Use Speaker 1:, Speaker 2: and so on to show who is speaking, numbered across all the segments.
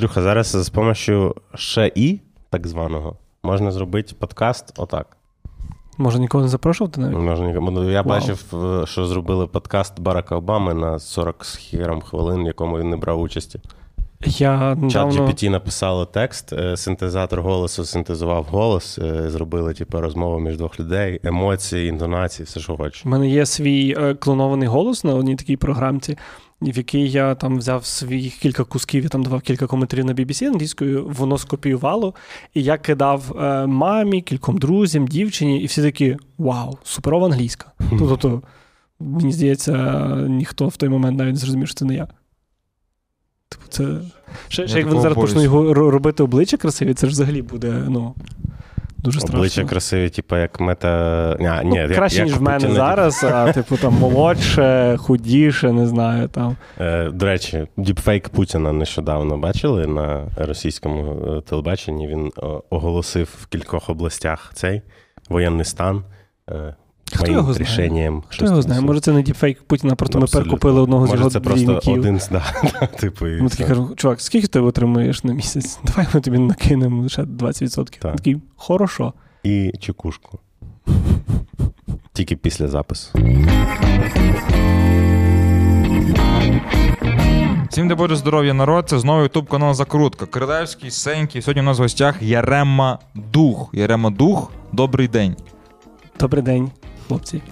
Speaker 1: Андрюха, зараз з допомогою ще і так званого можна зробити подкаст отак.
Speaker 2: Може, нікого не запрошувати навіть?
Speaker 1: Можна нікому. Ну, Я
Speaker 2: Вау.
Speaker 1: бачив, е, що зробили подкаст Барака Обами на 40 з хіром хвилин, в якому він не брав участі.
Speaker 2: Я
Speaker 1: Чат. GPT написало текст, е, синтезатор голосу синтезував голос, е, зробили типу, розмову між двох людей, емоції, інтонації, все, що хочеш.
Speaker 2: У мене є свій клонований голос на одній такій програмці, в якій я там взяв своїх кілька кусків, я там давав кілька коментарів на BBC англійською, воно скопіювало, і я кидав е, мамі, кільком друзям, дівчині, і всі такі: Вау, суперова англійська. Тобто, мені здається, ніхто в той момент навіть не зрозумів, що це не я. Типу, це. Ще, ще як вони зараз почнуть робити обличчя красиві, це ж взагалі буде, ну. Дуже страшно.
Speaker 1: Обличчя красиві, типу, як мета. А, ні,
Speaker 2: Ну,
Speaker 1: як-
Speaker 2: краще,
Speaker 1: як
Speaker 2: ніж в мене
Speaker 1: Путіна,
Speaker 2: зараз, а типу там молодше, худіше, не знаю. там.
Speaker 1: Е, До речі, діпфейк Путіна нещодавно бачили на російському е, телебаченні. Він е, оголосив в кількох областях цей воєнний стан. е,
Speaker 2: Хто
Speaker 1: моїм
Speaker 2: його знає?
Speaker 1: рішенням.
Speaker 2: Хто його знає? Може, це не діпфейк Путіна, просто ми перекупили одного з його
Speaker 1: це просто
Speaker 2: двійників.
Speaker 1: один з да, да, типу, і все.
Speaker 2: такі кажу, чувак, скільки ти отримуєш на місяць? Давай ми тобі накинемо лише 20%.
Speaker 1: Так.
Speaker 2: Такий, хорошо.
Speaker 1: і чекушку. Тільки після запису.
Speaker 3: Всім дай Боже здоров'я, народ. Це знову ютуб канал Закрутка. Крилевський, Сенький. Сьогодні у нас в гостях Ярема Дух. Ярема Дух, добрий день.
Speaker 2: Добрий день, хлопці.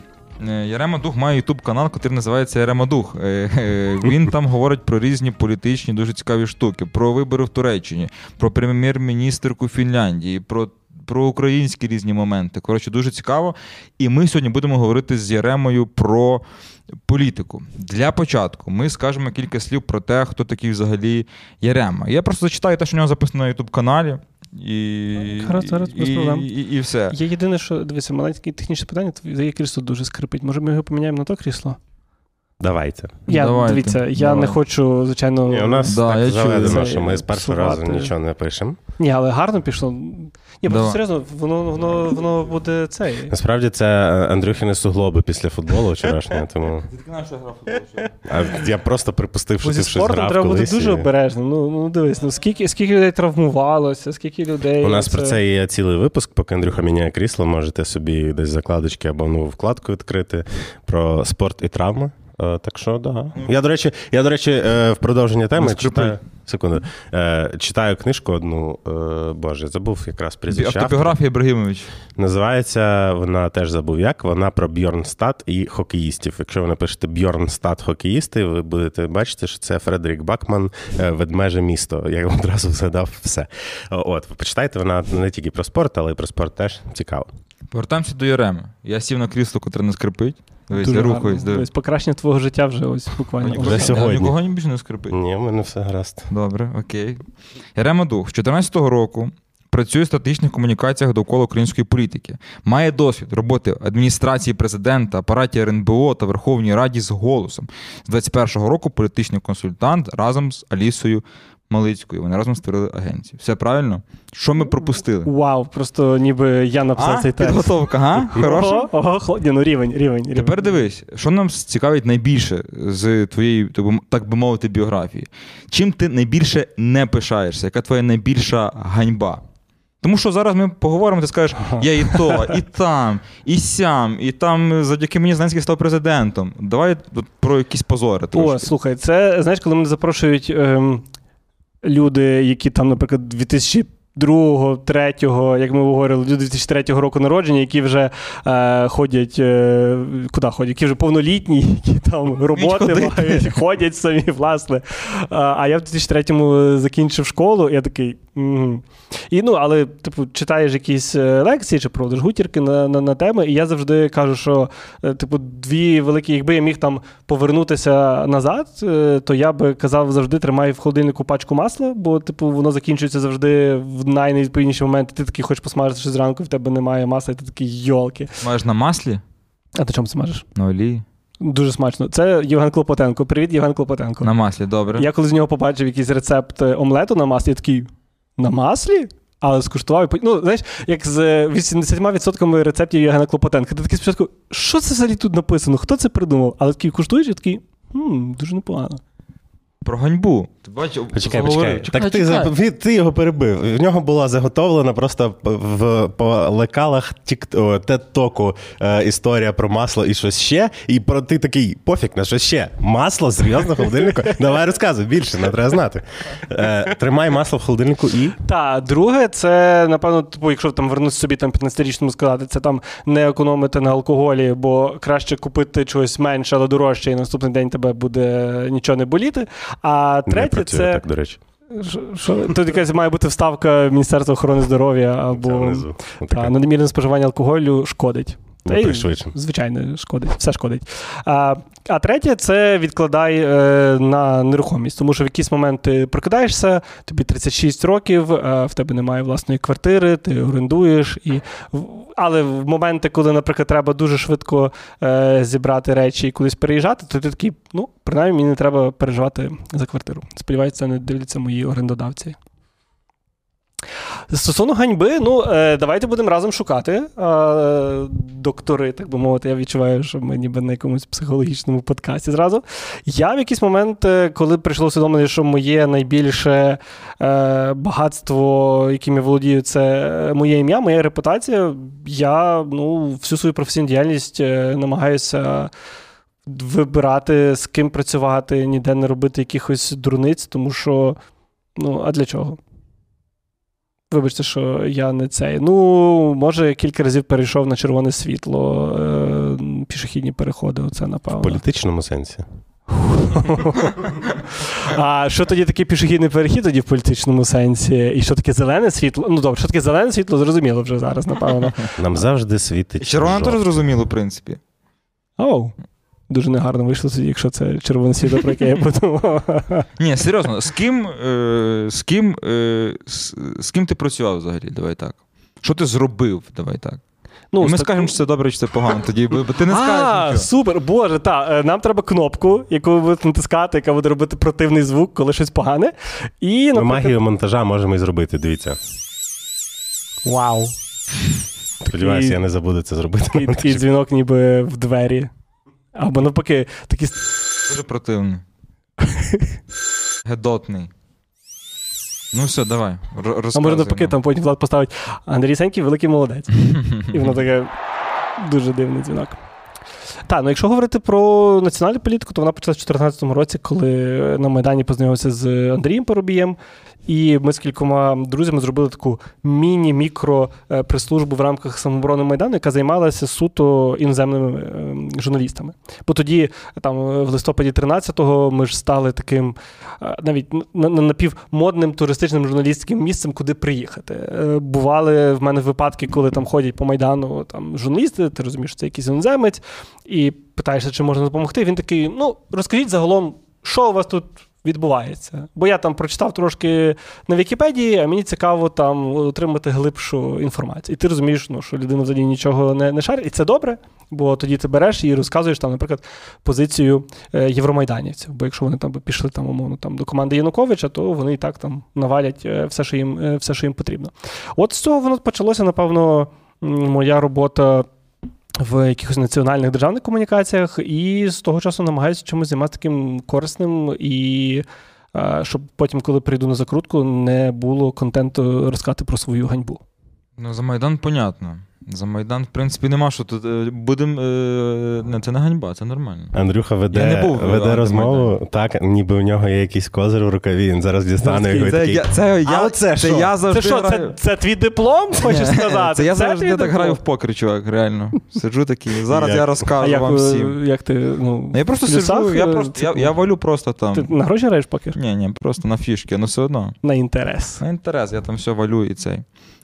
Speaker 3: Е, Ярема Дух має ютуб канал, який називається Ярема Дух. Е, е, Він там говорить про різні політичні, дуже цікаві штуки, про вибори в Туреччині, про прем'єр-міністерку Фінляндії, про. Про українські різні моменти. Коротше, дуже цікаво. І ми сьогодні будемо говорити з Яремою про політику. Для початку ми скажемо кілька слів про те, хто такий взагалі Ярема. Я просто зачитаю те, що у нього записано на youtube каналі і,
Speaker 2: Гаразд, гаразд, без
Speaker 3: і,
Speaker 2: проблем.
Speaker 3: і, і, і все.
Speaker 2: Є єдине, що дивися, маленьке технічне питання, твоє крісло дуже скрипить. Може, ми його поміняємо на то крісло?
Speaker 1: Давайте.
Speaker 2: Я
Speaker 3: Давайте,
Speaker 2: дивіться, я
Speaker 3: давай.
Speaker 2: не хочу, звичайно.
Speaker 1: Ні, у нас
Speaker 3: Да,
Speaker 1: так заведено,
Speaker 2: Це
Speaker 1: що ми з першого разу нічого не пишемо.
Speaker 2: Ні, але гарно пішло. Ні, просто серйозно, воно, воно, воно буде цей.
Speaker 1: Насправді це е, Андрюхіни суглоби після футболу вчорашнього, тому. А я просто припустив, що ти щось грав
Speaker 2: треба бути дуже обережним. Ну, ну дивись, ну скільки, скільки людей травмувалося, скільки людей.
Speaker 1: У нас про це є цілий випуск, поки Андрюха міняє крісло, можете собі десь закладочки або нову вкладку відкрити про спорт і травми. Е, Так що, да. Я, до речі, я, до речі, е, в продовження теми читаю. Секунду. Е, Читаю книжку одну. е, Боже, забув якраз прізвище.
Speaker 3: Автобіографія Ібрагімович.
Speaker 1: Називається вона теж забув як. Вона про Бьорнстад і хокеїстів. Якщо ви напишете Бьорнстад хокеїсти, ви будете бачити, що це Фредерік Бакман, е, ведмеже місто. Я одразу згадав все. От, почитайте, вона не тільки про спорт, але й про спорт теж цікаво.
Speaker 3: Повертаємося до Яреми. Я сів на крісло, котре не скрипить. Дивись,
Speaker 2: Дуже
Speaker 3: я
Speaker 2: гарно.
Speaker 3: рухаюсь. Дивись.
Speaker 2: Тобто покращення твого життя вже ось буквально.
Speaker 3: Нікого-
Speaker 1: Вже
Speaker 3: а
Speaker 1: сьогодні.
Speaker 3: Нікого більше не скрипить.
Speaker 1: Ні, в мене все гаразд.
Speaker 3: Добре, окей. Ярема Дух з 14-го року працює в стратегічних комунікаціях довкола української політики. Має досвід роботи адміністрації президента, апараті РНБО та Верховній Раді з голосом. З 21-го року політичний консультант разом з Алісою Малицькою. Вони разом створили агенцію. Все правильно? Що ми пропустили?
Speaker 2: Вау, просто ніби я написав
Speaker 3: А?
Speaker 2: цей текст.
Speaker 3: Підготовка, га? Хороша?
Speaker 2: Ого, ого, хлоп- Ні, ну рівень, рівень, рівень.
Speaker 3: Тепер дивись, що нам цікавить найбільше з твоєї, так би- мовити, біографії. Чим ти найбільше не пишаєшся? Яка твоя найбільша ганьба? Тому що зараз ми поговоримо, ти скажеш, я і то, і там, і сям, і там завдяки мені Зеленський став президентом. Давай про якісь позори.
Speaker 2: О,
Speaker 3: Трошки.
Speaker 2: слухай, це знаєш, коли мене запрошують ем, люди, які там, наприклад, 2002 3 як ми говорили, люди 2003 року народження, які вже е, ходять, е, куди ходять, які вже повнолітні, які там роботи мають, ходять самі, власне. А, а я в 2003-му закінчив школу, і я такий. «Мгм». І, ну, але, типу, читаєш якісь е, лекції чи проводиш гутірки на, на, на теми, і я завжди кажу, що, е, типу, дві великі, якби я міг там повернутися назад, е, то я би казав завжди тримай в холодильнику пачку масла, бо, типу, воно закінчується завжди в найневідповідніші моменти. Ти такий хочеш посмажити щось зранку, в тебе немає масла, і ти такий йолки.
Speaker 3: Маєш на маслі,
Speaker 2: А ти чому смажеш?
Speaker 3: на олії,
Speaker 2: Дуже смачно. Це Євген Клопотенко. Привіт, Євген Клопотенко.
Speaker 3: на маслі, добре.
Speaker 2: Я коли з нього побачив якийсь рецепт е, омлету на маслі, я такий на маслі? Але скуштував і ну, знаєш, як з 80% рецептів Євгена Клопотенка. Ти такий спочатку, що це взагалі тут написано? Хто це придумав? Але такий куштуєш і такий, хм, дуже непогано.
Speaker 3: Про ганьбу. Ти бачив?
Speaker 1: Почекай, почекай. Так ти, за- ти його перебив. В нього була заготовлена просто в по лекалах тет-току е, історія про масло і щось ще. І про ти такий пофіг на що ще. Масло серйозно в холодильнику? Давай розказуй більше, не треба знати. Е, тримай масло в холодильнику і.
Speaker 2: Та, друге, це, напевно, типу, якщо там вернути собі там 15-річному сказати, це там не економити на алкоголі, бо краще купити чогось менше, але дорожче, і наступний день тебе буде нічого не боліти. А
Speaker 1: Не
Speaker 2: третє,
Speaker 1: працює
Speaker 2: це.
Speaker 1: так, до речі.
Speaker 2: Що-? Тут якась має бути вставка Міністерства охорони здоров'я або надмірне споживання алкоголю шкодить.
Speaker 1: Ну,
Speaker 2: Та й. Звичайно, шкодить, все шкодить. А, а третє це відкладай е, на нерухомість, тому що в якийсь момент ти прокидаєшся, тобі 36 років, е, в тебе немає власної квартири, ти орендуєш. І... в- Але в моменти, коли, наприклад, треба дуже швидко е, зібрати речі і кудись переїжджати, то ти такий, ну, принаймні, мені не треба переживати за квартиру. Сподіваюся, це не дивляться мої орендодавці. Стосовно ганьби, ну е, давайте будемо разом шукати. Доктори, так би мовити, я відчуваю, що ми ніби на якомусь психологічному подкасті зразу. Я в якийсь момент, е, коли прийшло усвідомлення, що моє найбільше е, багатство, яким я володію, це моє ім'я, моя репутація. Я ну, всю свою професійну діяльність намагаюся. Вибирати, з ким працювати, ніде не робити якихось дурниць, тому що ну, а для чого? Вибачте, що я не цей. Ну, може, кілька разів перейшов на червоне світло, е, пішохідні переходи, оце напевно.
Speaker 1: В політичному сенсі.
Speaker 2: А що тоді таке пішохідний перехід тоді в політичному сенсі? І що таке зелене світло? Ну добре, що таке зелене світло, зрозуміло вже зараз, напевно.
Speaker 1: Нам завжди світить.
Speaker 3: І Червона теж зрозуміло, в принципі.
Speaker 2: Оу. Дуже негарно вийшло тоді, якщо це червоне світло, про яке я подумав.
Speaker 3: Ні, серйозно, з ким, е, з, ким, е, з, з ким ти працював взагалі? Давай так. Що ти зробив? Давай так.
Speaker 2: Ну,
Speaker 3: І ми
Speaker 2: так-
Speaker 3: скажемо, чи це добре, чи це погано. Тоді бо ти не скажеш.
Speaker 2: А,
Speaker 3: нічого.
Speaker 2: супер, боже, так. Нам треба кнопку, яку ви будете натискати, яка буде робити противний звук, коли щось погане. І,
Speaker 1: Ми
Speaker 2: наприклад,
Speaker 1: магію монтажа можемо і зробити. Дивіться.
Speaker 2: Вау.
Speaker 1: Сподіваюся, я не забуду це зробити.
Speaker 2: Такий дзвінок, ніби в двері. Або навпаки, такий
Speaker 3: Дуже противний. Гедотний. Ну все, давай.
Speaker 2: А може навпаки, там потім Влад поставить Андрій Сенький великий молодець. І воно таке дуже дивний дзвінок. Так, ну якщо говорити про національну політику, то вона почалася в 2014 році, коли на Майдані познайомився з Андрієм Поробієм. І ми з кількома друзями зробили таку міні-мікро е, прес-службу в рамках самооборони Майдану, яка займалася суто іноземними е, журналістами. Бо тоді, там в листопаді 13-го, ми ж стали таким е, навіть на- на- напівмодним туристичним журналістським місцем, куди приїхати. Бували в мене випадки, коли там ходять по майдану там журналісти, ти розумієш, це якийсь іноземець, і питаєшся, чи можна допомогти. Він такий: ну розкажіть загалом, що у вас тут. Відбувається. Бо я там прочитав трошки на Вікіпедії, а мені цікаво там отримати глибшу інформацію. І ти розумієш, ну, що людина взагалі нічого не, не шарить. І це добре, бо тоді ти береш і розказуєш там, наприклад, позицію е, євромайданівців. Бо якщо вони там пішли там, умовно, там, до команди Януковича, то вони і так там навалять е, все, що їм, е, все, що їм потрібно. От з цього воно почалося, напевно, моя робота. В якихось національних державних комунікаціях, і з того часу намагаюся чимось займатися таким корисним, і е, щоб потім, коли прийду на закрутку, не було контенту розказати про свою ганьбу.
Speaker 3: Ну, за Майдан понятно. За Майдан, в принципі, нема що тут. е, Будем. е, це не ганьба, це нормально.
Speaker 1: Андрюха веде,
Speaker 3: Я не був
Speaker 1: веде розмову, так, ніби у нього є якийсь козир у рукаві, він зараз дістане його
Speaker 3: Це,
Speaker 1: такий.
Speaker 3: я, це, я, це
Speaker 1: що?
Speaker 3: я
Speaker 2: Це що, це,
Speaker 3: граю.
Speaker 2: це твій диплом, хочеш сказати?
Speaker 3: Це я завжди так граю в покер, чувак, реально. Сиджу такий. Зараз
Speaker 1: Як?
Speaker 3: я
Speaker 2: А
Speaker 3: розкажу
Speaker 2: як,
Speaker 3: вам
Speaker 2: е,
Speaker 3: всім.
Speaker 2: як ти, ну,
Speaker 3: Я просто
Speaker 2: в плюсах,
Speaker 3: сиджу, я
Speaker 2: е,
Speaker 3: просто я, я валю просто там.
Speaker 2: Ти на гроші граєш покер?
Speaker 3: Ні, ні, просто на фішки, ну все одно.
Speaker 2: На інтерес.
Speaker 3: На інтерес, я там все валю і цей.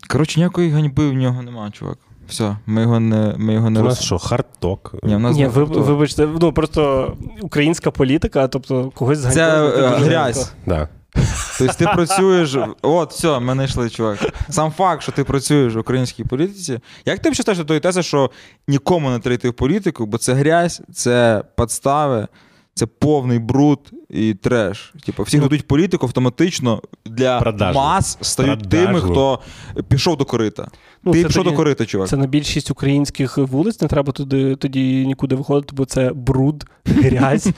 Speaker 3: Коротше, ніякої ганьби в нього нема, чувак. Все, ми його не, ми його не
Speaker 1: У нас
Speaker 3: роз...
Speaker 1: що, hard talk?
Speaker 3: Ні, в нас
Speaker 2: Ні,
Speaker 3: не
Speaker 2: ви, вибачте, ну просто українська політика, тобто когось
Speaker 3: Це
Speaker 2: зганьбити
Speaker 3: е, грязь.
Speaker 1: Да.
Speaker 3: Тобто ти працюєш. От, все, ми знайшли, чувак. Сам факт, що ти працюєш в українській політиці. Як ти вважаєш до тої тези, що нікому не треба йти в політику, бо це грязь, це підстави, це повний бруд і треш. Типу, всі
Speaker 2: Ну,
Speaker 3: готують політику автоматично для
Speaker 1: Продажну.
Speaker 3: мас стають
Speaker 1: Продажну.
Speaker 3: тими, хто пішов до корита.
Speaker 2: Ну,
Speaker 3: Ти пішов
Speaker 2: тоді-
Speaker 3: до корита, чувак.
Speaker 2: Це на більшість українських вулиць не треба туди тоді нікуди виходити, бо це бруд, грязь.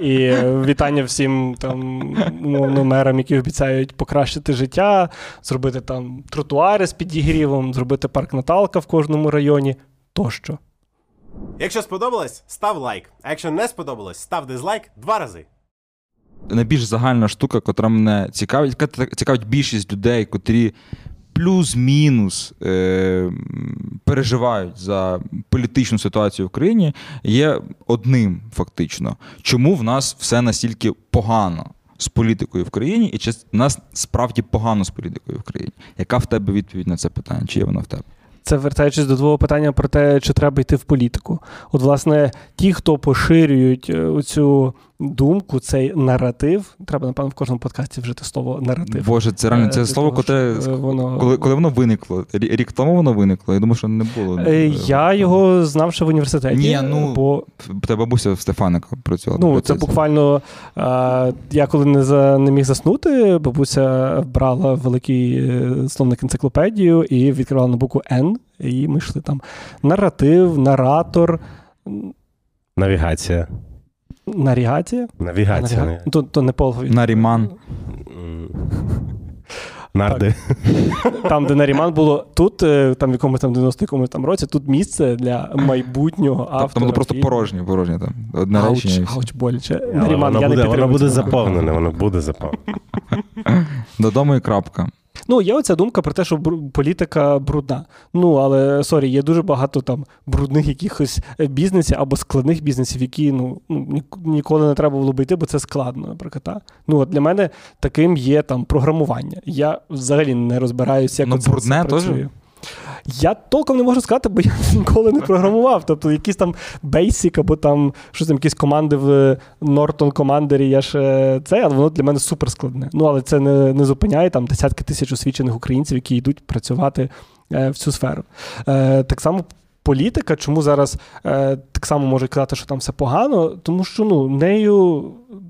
Speaker 2: І вітання всім там умовно мерам, які обіцяють покращити життя, зробити там тротуари з підігрівом, зробити парк Наталка в кожному районі тощо.
Speaker 4: Якщо сподобалось, став лайк. А якщо не сподобалось, став дизлайк два рази.
Speaker 3: Найбільш загальна штука, котра мене цікавить, яка цікавить більшість людей, котрі плюс-мінус е, переживають за політичну ситуацію в країні, є одним фактично. Чому в нас все настільки погано? З політикою в країні, і чи нас справді погано з політикою в країні? Яка в тебе відповідь на це питання? Чи є вона в тебе?
Speaker 2: Це вертаючись до твого питання про те, чи треба йти в політику. От, власне, ті, хто поширюють е, цю думку, цей наратив, треба, напевно, в кожному подкасті вжити слово наратив.
Speaker 3: Боже, це реально
Speaker 2: Е,
Speaker 3: це слово,
Speaker 2: того,
Speaker 3: котре
Speaker 2: е, воно...
Speaker 3: коли, коли воно виникло? Рік тому воно виникло. Я думаю, що не було.
Speaker 2: Е, Я його знав ще в університеті.
Speaker 3: Ні, ну,
Speaker 2: бо
Speaker 3: Тебе бабуся в Стефаника працювала.
Speaker 2: ну, це буквально е, я коли не за не міг заснути, бабуся брала великий е, словник енциклопедію і відкривала на букву Н. І ми йшли там наратив, наратор,
Speaker 1: Навігація.
Speaker 2: Нарігація.
Speaker 1: Навігація.
Speaker 2: Навіга- То, то не полгові.
Speaker 3: Наріман.
Speaker 1: Нарди.
Speaker 2: Там, де Наріман було, тут, е, там в якомусь там 90 якомусь там році, тут місце для майбутнього автора.
Speaker 3: Там було просто порожнє, порожнє там. Одне
Speaker 2: Ауч,
Speaker 3: речення.
Speaker 2: ауч, боляче. Наріман,
Speaker 1: воно
Speaker 2: я не
Speaker 1: буде, воно
Speaker 2: підтримую
Speaker 1: буде
Speaker 2: цього.
Speaker 1: заповнене, воно буде заповнене.
Speaker 3: Додому і крапка.
Speaker 2: Ну, є оця думка про те, що політика брудна. Ну, але сорі, є дуже багато там брудних якихось е, бізнесів або складних бізнесів, які ну, ну ні- ніколи не треба було б йти, бо це складно, наприклад. Та? Ну, от для мене таким є там програмування. Я взагалі не розбираюся, як
Speaker 3: Ну,
Speaker 2: це
Speaker 3: брудне
Speaker 2: працює.
Speaker 3: теж?
Speaker 2: Я толком не можу сказати, бо я ніколи не програмував. Тобто якісь там Basic або там щось там, якісь команди в Norton Commander, я ще це, але воно для мене супер складне. Ну, але це не, не зупиняє там десятки тисяч освічених українців, які йдуть працювати е, в цю сферу. Е, так само. Політика, чому зараз е, так само можуть казати, що там все погано, тому що ну нею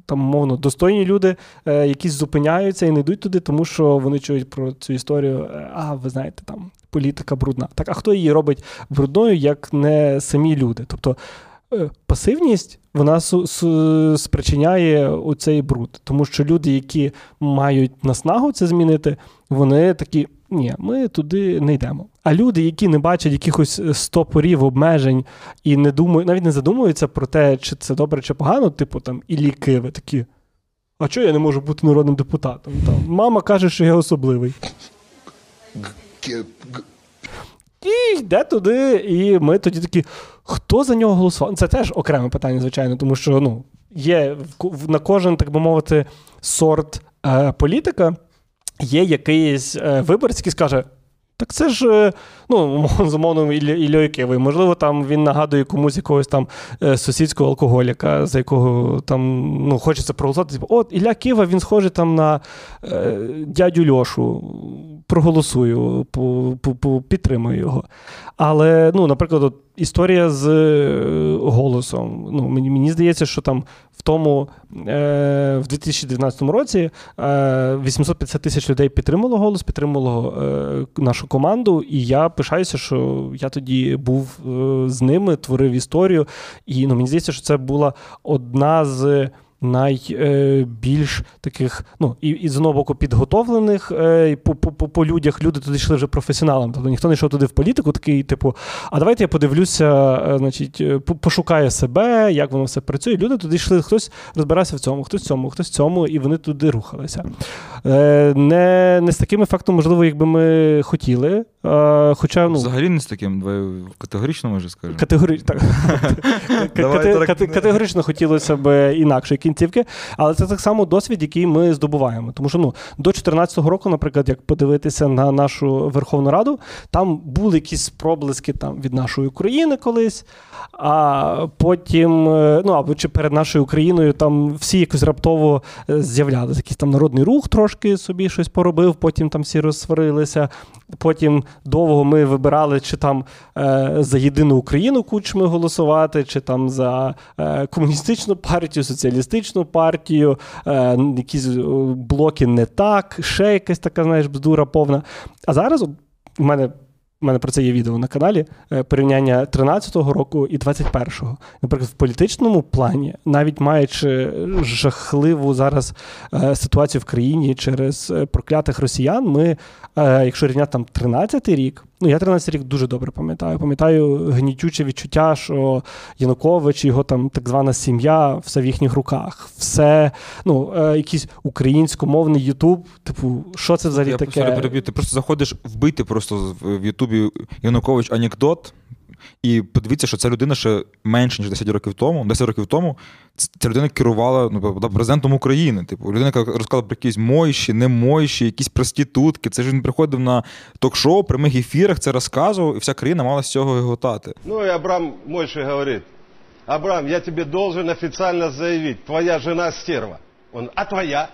Speaker 2: там мовно достойні люди, е, якісь зупиняються і не йдуть туди, тому що вони чують про цю історію. е, А ви знаєте, там політика брудна. Так, а хто її робить брудною, як не самі люди? Тобто е, пасивність вона спричиняє оцей бруд, тому що люди, які мають наснагу це змінити, вони такі. Ні, ми туди не йдемо. А люди, які не бачать якихось е, стопорів, обмежень і не думають, навіть не задумуються про те, чи це добре чи погано, типу там Іллі Киви такі. А чого я не можу бути народним депутатом? Там, мама каже, що я особливий. І йде туди, і ми тоді такі, хто за нього голосував? Це теж окреме питання, звичайно, тому що ну, є на кожен, так би мовити, сорт е, політика, є якийсь е, виборець, який скаже. Так це ж, е, ну, з умовним Іллею. Можливо, там він нагадує комусь якогось там е, сусідського алкоголіка, за якого там ну, хочеться проголосувати. Типу, от Ілля Кива, він схожий там на е, дядю Льошу. Проголосую, підтримую його. Але, ну, наприклад, от, історія з е, голосом. Ну, мені, мені здається, що там в тому е, в 2019 році е, 850 тисяч людей підтримало голос, підтримало е, нашу команду. І я пишаюся, що я тоді був е, з ними, творив історію. І ну, мені здається, що це була одна з. Найбільш таких, ну і, і з одного боку підготовлених е, по, по, по, по людях. Люди туди йшли вже професіоналами. Тобто ніхто не йшов туди в політику, такий, типу, а давайте я подивлюся, е, значить, е, пошукаю себе, як воно все працює. Люди туди йшли, хтось розбирався в цьому, хтось в цьому, хтось в цьому, і вони туди рухалися. Е, Не, не з таким ефектом, можливо, якби ми хотіли. Хоча, ну,
Speaker 3: Взагалі не з таким, давай категорично може скажемо.
Speaker 2: Категорі... так. Категорично хотілося б інакшої кінцівки, але це так само досвід, який ми здобуваємо. Тому що ну, до 2014 року, наприклад, як подивитися на нашу Верховну Раду, там були якісь проблиски там, від нашої України колись, а потім, е, ну або чи перед нашою Україною там всі якось раптово е, з'являлися. Якийсь там народний рух трошки собі щось поробив, потім там всі розсварилися. Потім довго ми вибирали, чи там е, за єдину Україну кучми голосувати, чи там за е, комуністичну партію, соціалістичну партію, е, якісь е, блоки не так, ще якась така, знаєш, бздура повна. А зараз у мене. У мене про це є відео на каналі е, порівняння 13-го року і 21-го. Наприклад, в політичному плані, навіть маючи жахливу зараз е, ситуацію в країні через е, проклятих росіян, ми, якщо рівняти там 13-й рік, ну я 13-й рік дуже добре пам'ятаю. Пам'ятаю гнітюче відчуття, що Янукович, його там так звана сім'я, все в їхніх руках, все, ну, е, якийсь українськомовний Ютуб. Типу, що це взагалі
Speaker 3: Я
Speaker 2: таке?
Speaker 3: Ти просто заходиш вбити просто в Ютубі Янукович анекдот. І подивіться, що ця людина ще менше, ніж 10 років тому, 10 років тому, ця людина керувала ну, президентом України. Типу, людина, яка розказала про якісь мойші, не мойші, якісь проститутки. Це ж він приходив на ток-шоу, прямих ефірах, це розказував, і вся країна мала з цього гиготати.
Speaker 5: Ну и Абрам Мойши говорит, Абрам, я тебе должен официально заявить, твоя жена стерва. Он, а твоя?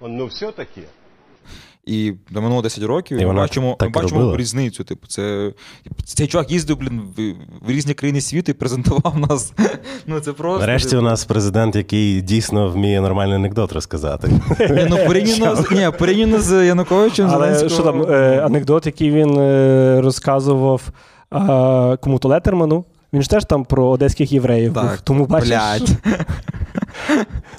Speaker 5: Он, ну все-таки.
Speaker 3: І до минуло 10 років,
Speaker 1: І
Speaker 3: ми бачимо,
Speaker 1: так
Speaker 3: ми бачимо
Speaker 1: робила.
Speaker 3: різницю. Типу, це цей чувак їздив, блін, в, в різні країни світу і презентував нас. Ну це просто.
Speaker 1: Нарешті
Speaker 3: типу,
Speaker 1: у нас президент, який дійсно вміє нормальний анекдот розказати.
Speaker 3: Ні, ну порівняно з ні, порівняно з Януковичем.
Speaker 2: Але
Speaker 3: Зеленського-
Speaker 2: що там, е, анекдот, який він е, розказував е, кому-то Летерману. Він ж теж там про одеських євреїв був.
Speaker 3: Так,
Speaker 2: Тому бачиш.
Speaker 3: блядь.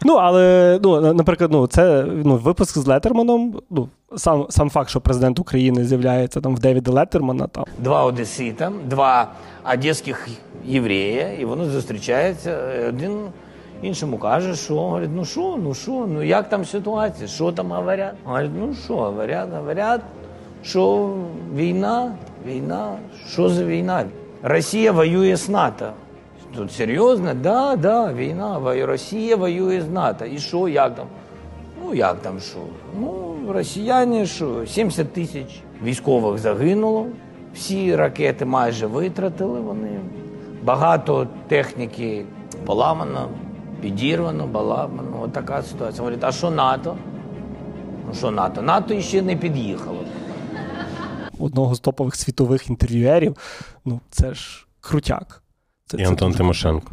Speaker 2: Ну, але, ну, наприклад, ну, це ну, випуск з Летерманом. Ну, сам, сам факт, що президент України з'являється там в Девіда Леттермана, там,
Speaker 6: два одесита, два одеських єврея, і вони зустрічаються. Один іншому каже, що говорить, ну що, ну що, ну як там ситуація, що там говорять? Говорить, ну що, говорять, говорять, що війна, війна, що за війна? Росія воює з НАТО. Тут серйозно? Да, да, війна. Росія воює з НАТО. І що, як там? Ну, як там що? Ну, росіяни що, 70 тисяч військових загинуло, всі ракети майже витратили вони. Багато техніки поламано, підірвано, поламано. От ситуація. Говорить, а що НАТО? Ну що НАТО? НАТО ще не під'їхало.
Speaker 2: одного з топових світових інтерв'юерів. Ну, це ж крутяк. Це,
Speaker 1: І
Speaker 2: це
Speaker 1: Антон
Speaker 2: дуже-
Speaker 1: Тимошенко.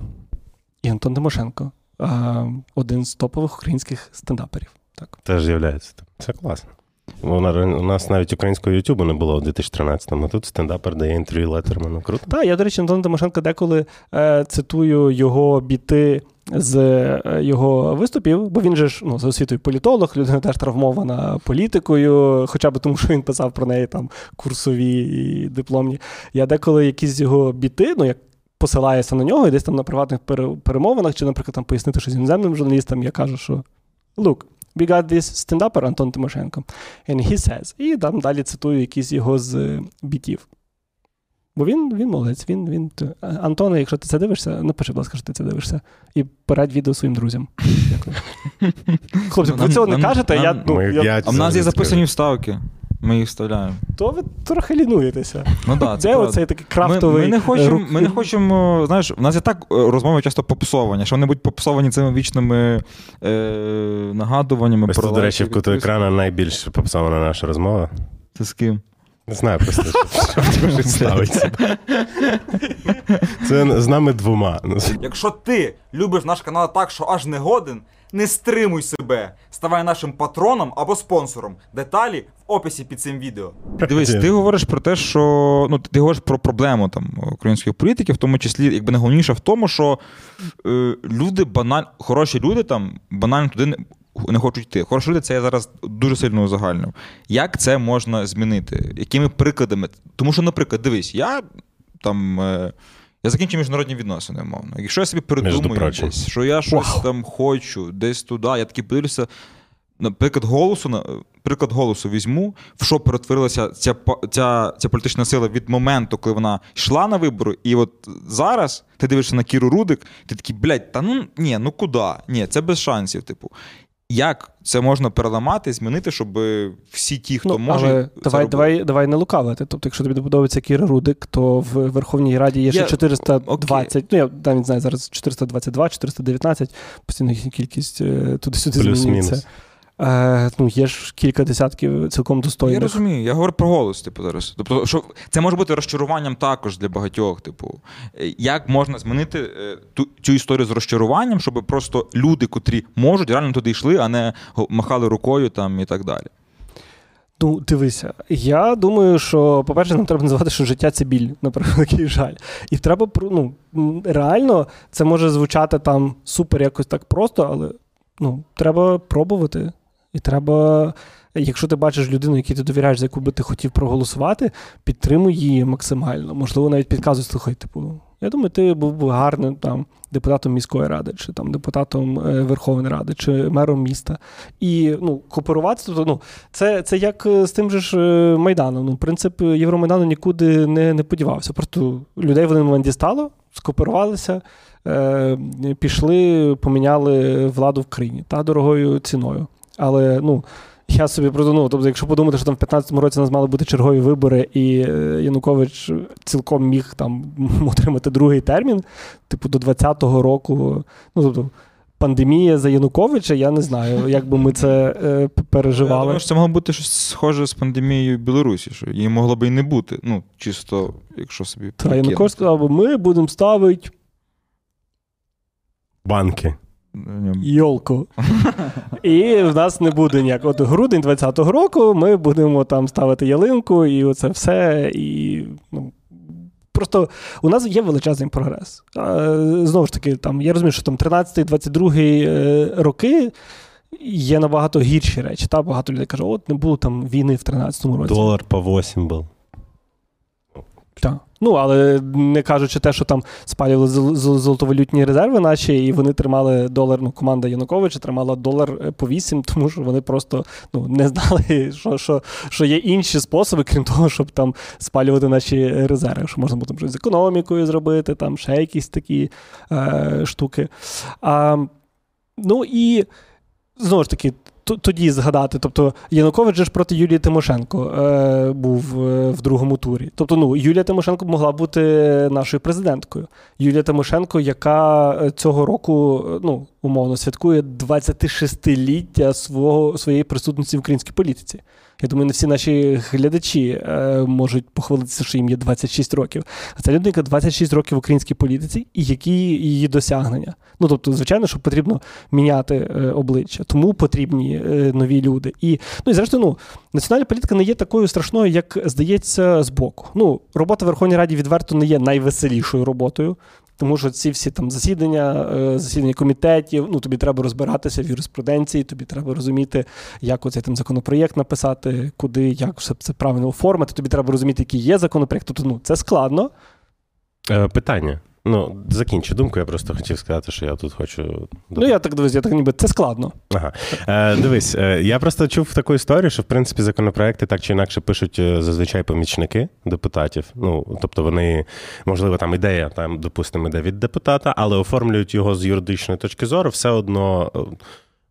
Speaker 2: І Антон Тимошенко. А, один з топових українських стендаперів. Так.
Speaker 1: Теж з'являється. Це класно. Вона, у нас навіть українського Ютубу не було у 2013-му, а тут стендапер дає інтерв'ю Леттерману. Круто.
Speaker 2: Так, я, до речі, Антон Тимошенко деколи е, цитую його біти з е, його виступів, бо він же ж ну, за освітою політолог, людина теж травмована політикою, хоча б тому, що він писав про неї там курсові і дипломні. Я деколи якісь його біти, ну як посилаюся на нього, і десь там на приватних перемовинах, чи, наприклад, там пояснити щось іноземним журналістам, я кажу, що look, we got this stand-upper Антон Тимошенко, and he says. І там далі цитую якісь його з е, бітів. Бо він, він молодець, він, він. Антоне, якщо ти це дивишся, напиши, будь ласка, що ти це дивишся. І порадь відео своїм друзям. Дякую. Хлопці, ви цього не кажете, я, ну, я
Speaker 3: А в нас є записані вставки. Ми їх вставляємо.
Speaker 2: то ви трохи лінуєтеся.
Speaker 3: Ну да, це
Speaker 2: Де
Speaker 3: правда.
Speaker 2: оцей такий крафтовий.
Speaker 3: ми, не хочемо,
Speaker 2: рук-
Speaker 3: ми не хочемо, знаєш, в нас і так е, розмови часто попсовані, що вони будуть попсовані цими вічними е, нагадуваннями
Speaker 1: Ось
Speaker 3: про
Speaker 1: до речі, в куту екрана найбільш попсована наша розмова.
Speaker 3: Це з ким?
Speaker 1: Не знаю просто, що ставиться. Це з нами двома.
Speaker 7: Якщо ти любиш наш канал так, що аж не годен, не стримуй себе. Ставай нашим патроном або спонсором. Деталі в описі під цим відео.
Speaker 3: Дивись, ти говориш про те, що ну ти говориш про проблему там української політики, в тому числі, якби найголовніше в тому, що е, люди банально, хороші люди там банально туди не, не хочуть йти. Хороші люди, це я зараз дуже сильно узагальнив. Як це можна змінити? Якими прикладами? Тому що, наприклад, дивись, я там. Я закінчив міжнародні відносини, умовно. Якщо я собі придумаю десь, що я щось там хочу, десь туди, я такий подивлюся. Наприклад, голосу, приклад голосу візьму, в що перетворилася ця, ця, ця політична сила від моменту, коли вона йшла на вибори, і от зараз ти дивишся на Кіру Рудик, ти такий, блядь, та ну ні, ну куди? Ні, це без шансів. Типу. Як це можна переламати, змінити, щоб всі ті, хто
Speaker 2: Ну,
Speaker 3: може.
Speaker 2: але
Speaker 3: це
Speaker 2: давай,
Speaker 3: робити?
Speaker 2: давай, давай не лукавити. Тобто, якщо тобі подобається Кіра Рудик, то в Верховній Раді є ще
Speaker 3: Я-
Speaker 2: 420, ну я навіть знаю зараз 422, 419, постійно їхня кількість е, туди-сюди
Speaker 1: Плюс-мінус.
Speaker 2: змінюється. Е, ну, є ж кілька десятків цілком
Speaker 3: Я розумію, я говорю про голос, типу, зараз. Тобто, що це може бути розчаруванням також для багатьох. Типу, Е, як можна змінити е, ту цю історію з розчаруванням, щоб просто люди, котрі можуть, реально туди йшли, а не махали рукою там і так далі.
Speaker 2: Ну, дивися, я думаю, що, по-перше, нам треба називати, що життя це біль, на превеликий жаль. І треба ну, реально це може звучати там супер якось так просто, але ну, треба пробувати. І треба, якщо ти бачиш людину, якій ти довіряєш, за яку би ти хотів проголосувати, підтримуй її максимально. Можливо, навіть підказуй, слухай, типу, я думаю, ти був би гарним там депутатом міської ради, чи там депутатом е, Верховної Ради, чи мером міста. І ну, кооперуватися, тобто, ну, це, це як е, з тим же ж е, Майданом. Ну, принцип Євромайдану нікуди не, не подівався. Просто людей в один дістало, скооперувалися, пішли, поміняли владу в країні та дорогою ціною. Але ну. Я собі просто, ну, тобто, якщо подумати, що там в 15-му році у нас мали бути чергові вибори, і е, Янукович цілком міг там отримати другий термін, типу до 20-го року, ну тобто пандемія за Януковича, я не знаю, як би ми це е, п-
Speaker 3: Я
Speaker 2: переживали.
Speaker 3: думаю, що це могло бути щось схоже з пандемією в Білорусі, що її могло би і не бути. Ну, чисто, якщо собі.
Speaker 2: Та. Янукович сказав, ми будемо ставити
Speaker 1: Банки.
Speaker 2: Йолку. І в нас не буде ніяк. От грудень 20-го року ми будемо там ставити ялинку, і оце все. І, ну, Просто у нас є величезний прогрес. Знову ж таки, там, я розумію, що там 13-22 е, роки є набагато гірші речі. Та? Багато людей каже, от не було там війни в 13-му році.
Speaker 1: Долар по 8 був.
Speaker 2: Так. Ну, але не кажучи те, що там спалювали зол- зол- золотовалютні резерви наші, і вони тримали долар, ну, команда Януковича тримала долар е, по 8, тому що вони просто ну, не знали, що, що, що є інші способи, крім того, щоб там спалювати наші резерви, що можна було з економікою зробити, там ще якісь такі е, штуки. А, ну і знову ж таки, тоді згадати. Тобто Янукович же ж проти Юлії Тимошенко е, був е, в другому турі. Тобто, ну, Юлія Тимошенко могла бути нашою президенткою. Юлія Тимошенко, яка е, цього року, е, ну, умовно, святкує 26-ліття свого, своєї присутності в українській політиці. Я думаю, не всі наші глядачі е, можуть похвалитися, що їм є 26 років. А це людина, яка 26 років в українській політиці, і які її досягнення. Ну тобто, звичайно, що потрібно міняти е, обличчя, тому потрібні е, нові люди. І ну і зрештою, ну національна політика не є такою страшною, як здається, збоку. Ну, робота в Верховній Раді відверто не є найвеселішою роботою. Тому що ці всі там засідання, е, засідання комітетів, ну тобі треба розбиратися в юриспруденції, тобі треба розуміти, як оцей там законопроєкт написати, куди, як все це правильно оформити. Тобі треба розуміти, який є законопроєкт. Тобто, ну це складно.
Speaker 1: Е, питання. Ну, закінчу думку, я просто хотів сказати, що я тут хочу.
Speaker 2: Ну я так дивись, я так ніби це складно.
Speaker 1: Ага. Е, дивись, е, я просто чув таку історію, що в принципі законопроекти так чи інакше пишуть е, зазвичай помічники депутатів. Ну, тобто вони, можливо, там ідея, там, допустимо, іде від депутата, але оформлюють його з юридичної точки зору, все одно.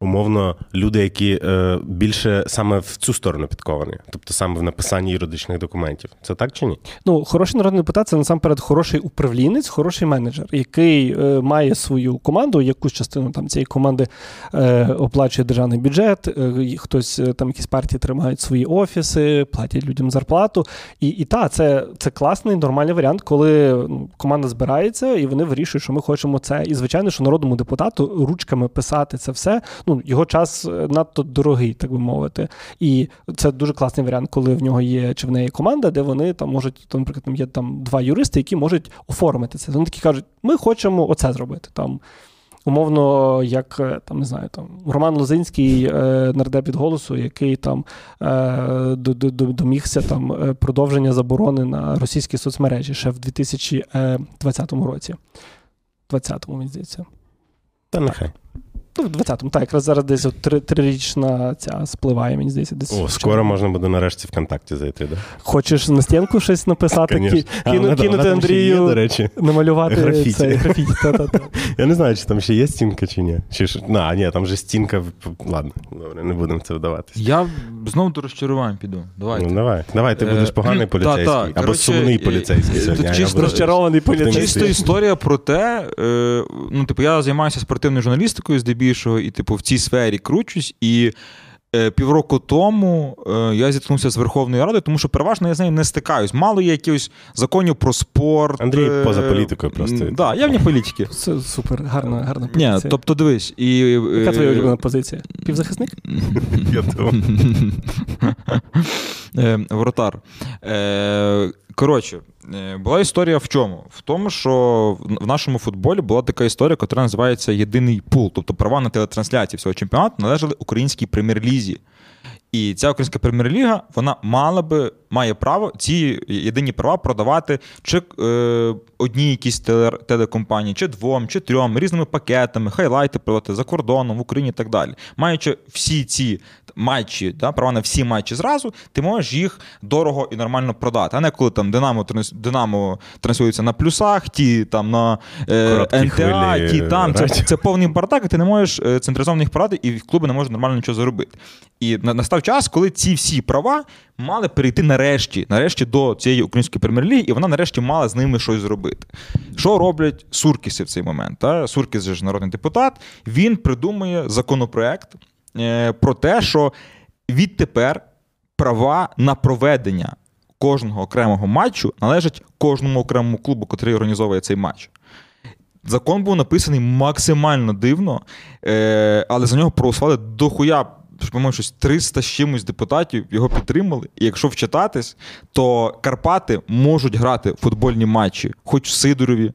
Speaker 1: Умовно, люди, які е, більше саме в цю сторону підковані, тобто саме в написанні юридичних документів. Це так чи ні?
Speaker 2: Ну, хороший народний депутат це насамперед хороший управлінець, хороший менеджер, який е, має свою команду, якусь частину там цієї команди е, оплачує державний бюджет, е, хтось е, там якісь партії тримають свої офіси, платять людям зарплату. І, і та, це, це класний нормальний варіант, коли ну, команда збирається і вони вирішують, що ми хочемо це. І звичайно, що народному депутату ручками писати це все. Його час е, надто дорогий, так би мовити. І це дуже класний варіант, коли в нього є чи в неї команда, де вони там можуть, там, наприклад, там є там два юристи, які можуть оформити це. Вони такі кажуть, ми хочемо оце зробити. Там, умовно, як е, там не знаю, там Роман Лозинський, е, нардеп від голосу, який там е, до- до- до- домігся там е, продовження заборони на російські соцмережі ще в 2020 році. 20-му, мені здається.
Speaker 1: Та нехай.
Speaker 2: Ну, в 20-му, так, якраз зараз десь от три, трирічна ця спливає, мені здається, десь.
Speaker 1: О, скоро можна буде нарешті ВКонтакті зайти, да?
Speaker 2: Хочеш на стінку щось написати,
Speaker 1: Конечно.
Speaker 2: ки-
Speaker 1: А,
Speaker 2: кину-
Speaker 1: вона-
Speaker 2: кинути
Speaker 1: вона ще є,
Speaker 2: Андрію,
Speaker 1: до речі.
Speaker 2: намалювати
Speaker 1: Графіті.
Speaker 2: цей графіті. Та-та-та.
Speaker 1: Я не знаю, чи там ще є стінка, чи ні. Чи ж... На, ні, там же стінка. Ладно, добре, не будемо це вдаватись.
Speaker 3: Я знову до розчарувань піду. Давайте.
Speaker 1: Ну, давай, давай, ти
Speaker 3: Е,
Speaker 1: будеш поганий
Speaker 3: та,
Speaker 1: поліцейський.
Speaker 3: та,
Speaker 1: або
Speaker 3: коротше,
Speaker 1: сумний
Speaker 3: е,
Speaker 1: поліцейський сьогодні.
Speaker 3: тут чисто
Speaker 2: розчарований поліцейський.
Speaker 3: Чисто історія про те, е, ну, типу, я займаюся спортивною журналістикою здебільшого, і, типу, в цій сфері кручусь, і Е, Півроку тому е, я зіткнувся з Верховною Радою, тому що переважно я з нею не стикаюсь. Мало є якихось законів про спорт.
Speaker 1: Андрій
Speaker 3: е,
Speaker 1: поза політикою просто.
Speaker 3: Так, да, я вне політики.
Speaker 2: Це супер, гарна, гарна
Speaker 3: Ні, тобто дивись, і.
Speaker 2: Яка твоя
Speaker 3: е,
Speaker 2: улюблена позиція? Півзахисник?
Speaker 3: Е, Воротар. Е, Коротше, е, була історія в чому? В тому, що в нашому футболі була така історія, яка називається єдиний пул. Тобто права на телетрансляції всього чемпіонату належали українській прем'єр-лізі. І ця українська прем'єр-ліга вона мала би має право ці єдині права продавати чи е, одній якійсь телекомпанії, чи двом, чи трьом, різними пакетами, хайлайти продати за кордоном, в Україні і так далі. Маючи всі ці матчі, да, права на всі матчі зразу, ти можеш їх дорого і нормально продати. А не коли там Динамо, Динамо транслюється на плюсах, ті там на е, НТА, ті там. Це, це повний бардак, і ти не можеш е, централізовано їх продати, і клуби не можуть нормально нічого заробити. І настав час, коли ці всі права мали перейти нарешті, нарешті до цієї української прем'єр-ліги, і вона нарешті мала з ними щось зробити. Що роблять Суркіси в цей момент? Та? Суркіс же ж народний депутат, він придумує законопроект про те, що відтепер права на проведення кожного окремого матчу належать кожному окремому клубу, який організовує цей матч. Закон був написаний максимально дивно, е, але за нього проголосували дохуя, по-моєму, щось 300 з чимось депутатів його підтримали. І якщо вчитатись, то Карпати можуть грати футбольні матчі, хоч в Сидорові,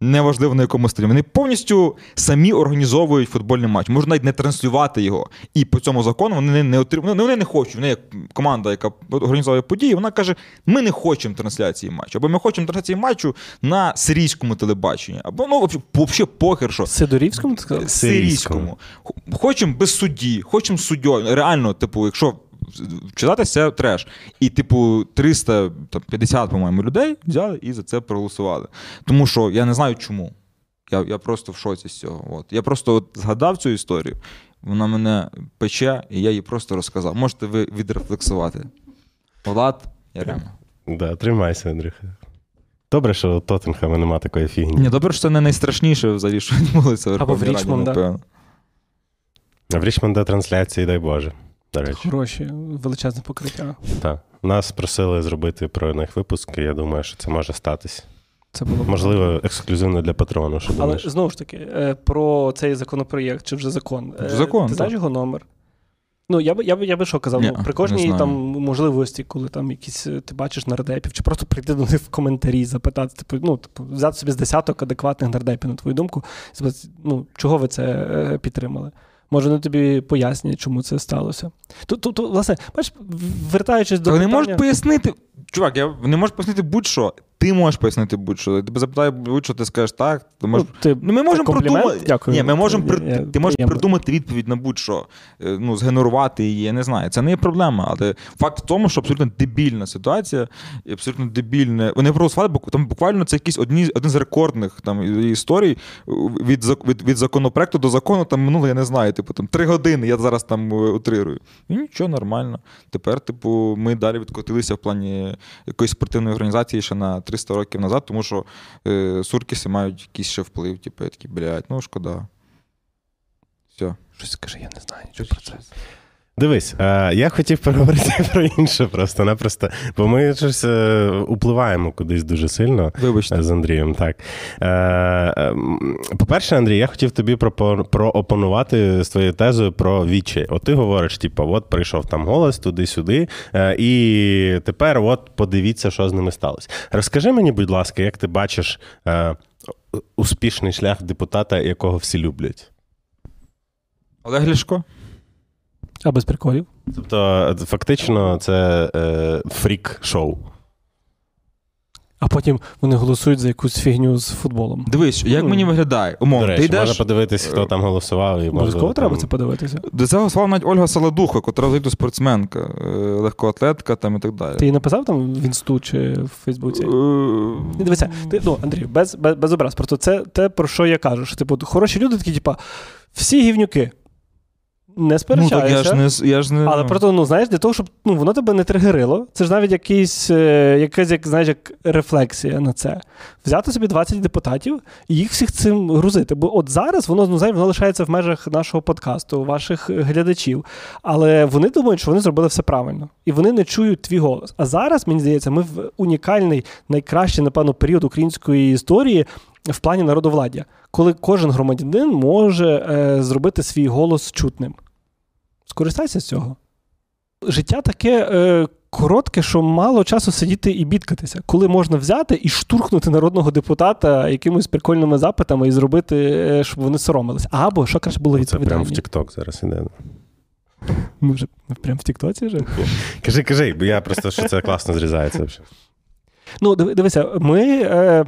Speaker 3: неважливо на якому стилі. Вони повністю самі організовують футбольний матч, можуть навіть не транслювати його. І по цьому закону вони не, отримують. Вони не хочуть. Вони як команда, яка організовує події, вона каже: ми не хочемо трансляції матчу, або ми хочемо трансляції матчу на сирійському телебаченні, або ну взагалі похер, що
Speaker 2: Сидорівському, ти сказав?
Speaker 3: сирійському. Хочемо без судді, хочемо з суддєю. Реально, типу, якщо вчитатися, це треш. І, типу, 350, по-моєму, людей взяли і за це проголосували. Тому що я не знаю чому. Я, я просто в шоці з цього. От. Я просто от згадав цю історію, вона мене пече, і я її просто розказав. Можете ви відрефлексувати. Влад, Ярема.
Speaker 1: Да, тримайся, Андрюха. Добре, що у Тоттенхема нема такої фігні.
Speaker 3: Ні, добре, що це не найстрашніше взагалі, що відбулося в
Speaker 2: Або в Річмонда.
Speaker 1: А в Річмонда трансляції, дай Боже. До речі.
Speaker 2: Хороші, величезне покриття.
Speaker 1: Так. Нас просили зробити про них випуск, і я думаю, що це може статись.
Speaker 2: Це було
Speaker 1: Можливо, ексклюзивно для патрону, що
Speaker 2: Але
Speaker 1: думаєш?
Speaker 2: знову ж таки, е, про цей законопроєкт, чи вже закон. Е,
Speaker 3: закон,
Speaker 2: Ти
Speaker 3: так.
Speaker 2: знаєш його номер? Ну, я би, я би, я би що казав,
Speaker 3: Ні,
Speaker 2: ну, при кожній там можливості, коли там якісь е, ти бачиш нардепів, чи просто прийти до них в коментарі, запитати, типу, ну, типу, взяти собі з десяток адекватних нардепів, на твою думку, запитати, ну, чого ви це е, підтримали? Може, вони тобі пояснять, чому це сталося. Тут, тут, тут власне, бачиш, вертаючись до
Speaker 3: вони
Speaker 2: питання...
Speaker 3: можуть пояснити. Чувак, я не можу пояснити будь-що. Ти можеш пояснити будь-що. Тебе запитаю будь-що, ти скажеш так. Ти можеш...
Speaker 2: Ну, ти...
Speaker 3: Ну, ми можемо придумати.
Speaker 2: Дякую.
Speaker 3: Ні, ми можемо
Speaker 2: Я-
Speaker 3: при...
Speaker 2: я-
Speaker 3: ти можеш
Speaker 2: приємно.
Speaker 3: придумати відповідь на будь-що, Е, ну, згенерувати її, я не знаю. Це не є проблема. Але факт в тому, що абсолютно дебільна ситуація, і абсолютно дебільне. Вони проголосували, бо там буквально це якийсь одні, один з рекордних там історій від, зак- від, від законопроекту до закону там минуло, я не знаю, типу там три години. Я зараз там е, утрирую. І нічого нормально. Тепер, типу, ми далі відкотилися в плані якоїсь спортивної організації ще на 300 років назад, тому що е, суркіси мають якийсь ще вплив. Типу, я такий, блядь, ну шкода. Все.
Speaker 2: Щось скажи, я не знаю нічого про це.
Speaker 1: Дивись, е, я хотів поговорити про інше просто-напросто, бо ми щось е, upливаємо кудись дуже сильно.
Speaker 3: Вибачте.
Speaker 1: З Андрієм, так. Е, По-перше, Андрій, я хотів тобі проопонувати з твоєю тезою про вічі. От ти говориш, типу, от прийшов там голос туди-сюди, е, і тепер от подивіться, що з ними сталося. Розкажи мені, будь ласка, як ти бачиш е, успішний шлях депутата, якого всі люблять?
Speaker 3: Олег Ляшко?
Speaker 2: А без приколів?
Speaker 1: Тобто, фактично, це е, фрік-шоу.
Speaker 2: А потім вони голосують за якусь фігню з футболом.
Speaker 3: Дивись, як
Speaker 2: Ну,
Speaker 3: мені виглядає?
Speaker 1: До
Speaker 3: Умовно, ти
Speaker 1: речі, можна
Speaker 3: йдеш.
Speaker 1: подивитись, хто там голосував. І
Speaker 2: Обов'язково треба
Speaker 1: там-
Speaker 2: це подивитися.
Speaker 3: До цього голосувала навіть Ольга Саладуха, котра взагалі спортсменка, е, легкоатлетка там і так далі.
Speaker 2: Ти їй написав там в інсту чи в Фейсбуці?
Speaker 3: Е,
Speaker 2: Дивися, ти, ну, Андрій, без, без, без образ. Просто це те, про що я кажу. Що, типу, хороші люди такі, типа, всі гівнюки. Не
Speaker 3: Ну
Speaker 2: сперечаюся.
Speaker 3: так я ж не я ж не.
Speaker 2: Але просто, ну знаєш, для того, щоб ну, воно тебе не тригерило, це ж навіть якийсь, е, якась, як, знаєш, як рефлексія на це. Взяти собі 20 депутатів і їх всіх цим грузити. Бо от зараз воно, ну, знаєш, воно лишається в межах нашого подкасту, ваших глядачів. Але вони думають, що вони зробили все правильно. І вони не чують твій голос. А зараз, мені здається, ми в унікальний, найкращий, напевно, період української історії. В плані народовладдя, коли кожен громадянин може е, зробити свій голос чутним. Скористайся з цього. Життя таке е, коротке, що мало часу сидіти і бідкатися, коли можна взяти і штурхнути народного депутата якимись прикольними запитами і зробити, е, щоб вони соромилися. Або що краще було
Speaker 1: Це прямо в. TikTok зараз іде.
Speaker 2: Ми вже прямо в Тіктоці вже.
Speaker 1: Кажи, кажи, бо я просто що це класно зрізається.
Speaker 2: Ну, дивися, ми. Е,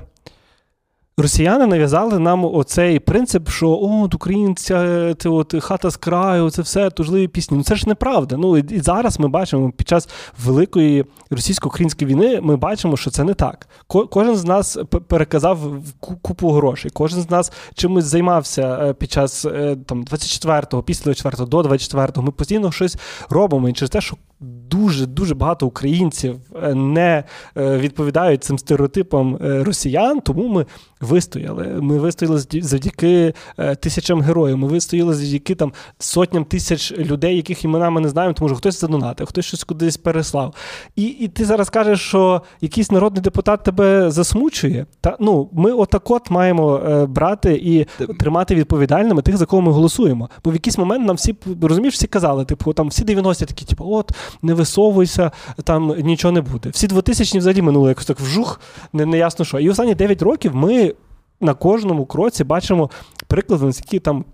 Speaker 2: Росіяни нав'язали нам оцей принцип, що от українця, це от хата з краю, це все тужливі пісні. Ну це ж неправда. Ну і зараз ми бачимо під час великої російсько-української війни, ми бачимо, що це не так. Ко- кожен з нас переказав купу грошей, кожен з нас чимось займався е, під час е, там 24-го, після 24-го, до 24-го. Ми постійно щось робимо. І через те, що дуже дуже багато українців е, не е, відповідають цим стереотипам е, росіян, тому ми вистояли. Ми вистояли завдяки тисячам героїв. Ми вистояли завдяки там сотням тисяч людей, яких імена ми не знаємо, тому що хтось задонатив, хтось щось кудись переслав. І, і ти зараз кажеш, що якийсь народний депутат тебе засмучує. Та ну ми отак от маємо брати і тримати відповідальними тих, за кого ми голосуємо. Бо в якийсь момент нам всі розумієш, всі казали, типу, там всі 90-ті такі, типу, от не висовуйся, там нічого не буде. Всі 2000-ні взагалі минули якось так вжух, не, не ясно що. І останні 9 років ми на кожному кроці бачимо приклади, наскільки там.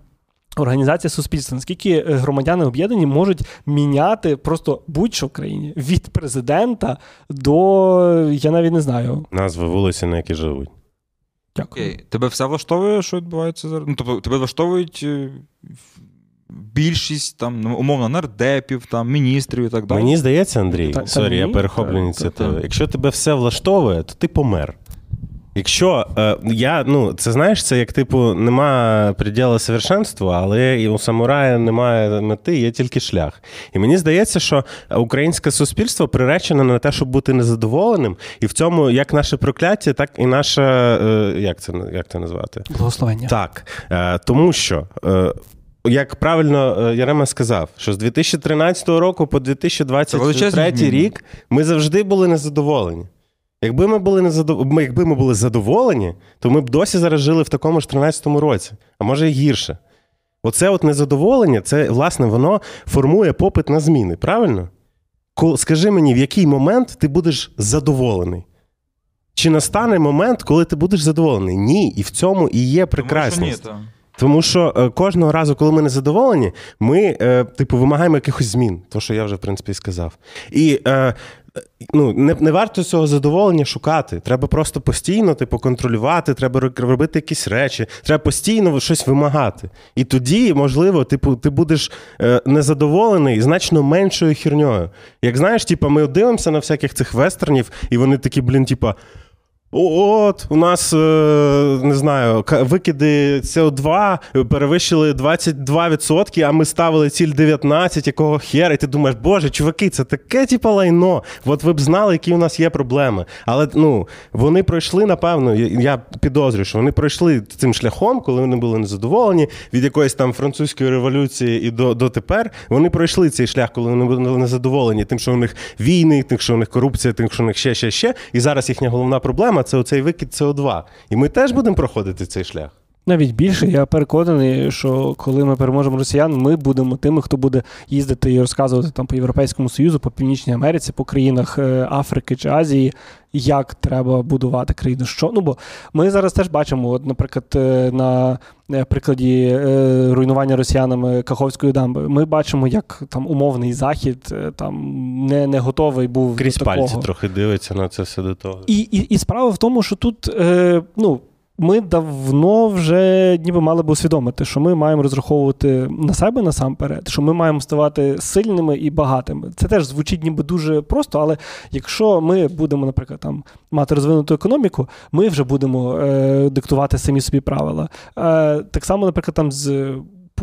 Speaker 2: Організація суспільства, наскільки е, громадяни об'єднані можуть міняти просто будь-що в країні від президента до я навіть не знаю.
Speaker 1: Назви вулиці, на які живуть.
Speaker 2: Дякую.
Speaker 3: Окей. Тебе все влаштовує, що відбувається зараз? Ну, тобто, тебе влаштовують е, більшість там, ну, умовно, нардепів, там, міністрів і так далі.
Speaker 1: Мені здається, Андрій,
Speaker 2: Та- та
Speaker 1: sorry, я
Speaker 2: ні,
Speaker 1: перехоплю ініціативу. Якщо тебе все влаштовує, то ти помер. Якщо е, я, ну, це знаєш, це як типу, нема приділу совершенству, але і у самурая немає мети, є тільки шлях. І мені здається, що українське суспільство приречене на те, щоб бути незадоволеним, і в цьому як наше прокляття, так і наше, е, як це як це назвати?
Speaker 2: Благословення.
Speaker 1: Так, е, тому що. Як правильно е, Ярема сказав, що з 2013 року по
Speaker 3: Це
Speaker 1: 2023 рік ми завжди були незадоволені. Якби ми були незадов... якби ми були задоволені, то ми б досі зараз жили в такому ж 13-му році, а може і гірше. Оце от незадоволення, це, власне, воно формує попит на зміни, правильно? Скажи мені, в який момент ти будеш задоволений? Чи настане момент, коли ти будеш задоволений? Ні, і в цьому і є
Speaker 3: Тому що ні,
Speaker 1: прекрасність. Тому що е, кожного разу, коли ми не задоволені, ми, е, типу, вимагаємо якихось змін, то що я вже в принципі сказав. І е, ну, не, не варто цього задоволення шукати. Треба просто постійно, типу, контролювати, треба робити якісь речі, треба постійно щось вимагати. І тоді, можливо, типу, ти будеш е, незадоволений значно меншою херньою. Як знаєш, типу, ми дивимося на всяких цих вестернів, і вони такі, блін, типу. От, у нас, е, не знаю, викиди СО2 перевищили 22%, а ми ставили ціль 19, якого хера, і ти думаєш, боже, чуваки, це таке типу лайно. От ви б знали, які у нас є проблеми. Але ну, вони пройшли, напевно, я підозрюю, що вони пройшли цим шляхом, коли вони були незадоволені від якоїсь там французької революції і до, до тепер. Вони пройшли цей шлях, коли вони були незадоволені тим, що у них війни, тим, що у них корупція, тим, що у них ще, ще, ще. І зараз їхня головна проблема це оцей викид СО2. І ми теж будемо проходити цей шлях.
Speaker 2: Навіть більше, я переконаний, що коли ми переможемо росіян, ми будемо тими, хто буде їздити і розказувати там по Європейському Союзу, по Північній Америці, по країнах е, Африки чи Азії, як треба будувати країну. Що ну бо ми зараз теж бачимо, от, наприклад, е, на е, прикладі руйнування росіянами Каховської дамби. Ми бачимо, як там умовний захід там не, не готовий був
Speaker 1: Крізь
Speaker 2: до такого.
Speaker 1: пальці трохи дивиться на це все до того.
Speaker 2: І, і, і справа в тому, що тут ну, ми давно вже ніби мали б усвідомити, що ми маємо розраховувати на себе насамперед, що ми маємо ставати сильними і багатими. Це теж звучить ніби дуже просто, але якщо ми будемо, наприклад, там мати розвинуту економіку, ми вже будемо е, диктувати самі собі правила. Е, так само, наприклад, там з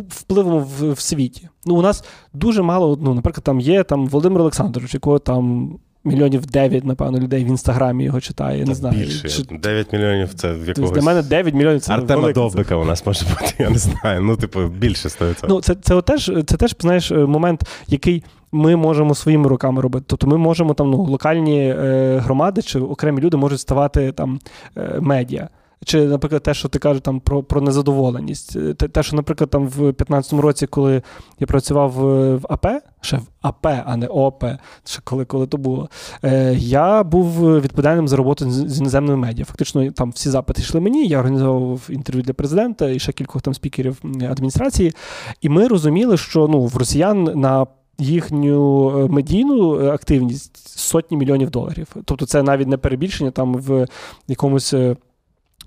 Speaker 2: впливом в, в світі. Ну, у нас дуже мало, ну, наприклад, там є там Володимир Олександрович, якого там. Мільйонів 9, напевно, людей в інстаграмі його читає. Я не знаю.
Speaker 1: Більше.
Speaker 2: Чи-
Speaker 1: 9 мільйонів це в
Speaker 2: Тобто
Speaker 1: якогось.
Speaker 2: для мене 9 мільйонів це
Speaker 1: Артема
Speaker 2: велика.
Speaker 1: Довбика у нас може бути, я не знаю. Ну, типу, більше 100%.
Speaker 2: Ну, це, це, теж, це теж, знаєш, момент, який ми можемо своїми руками робити. Тобто ми можемо там ну, локальні е, громади чи окремі люди можуть ставати там е, медіа. Чи, наприклад, те, що ти кажеш там про, про незадоволеність. Е, Те, що, наприклад, там в 15-му році, коли я працював в, в АП, ще в АП, а не ОП, ще коли, коли то було, е, я був відповідальним за роботу з, іноземними медіа. Фактично, там всі запити йшли мені, я організовував інтерв'ю для президента і ще кількох там спікерів адміністрації. І ми розуміли, що ну, в росіян на їхню е, медійну е, активність сотні мільйонів доларів. Тобто це навіть не перебільшення там в якомусь.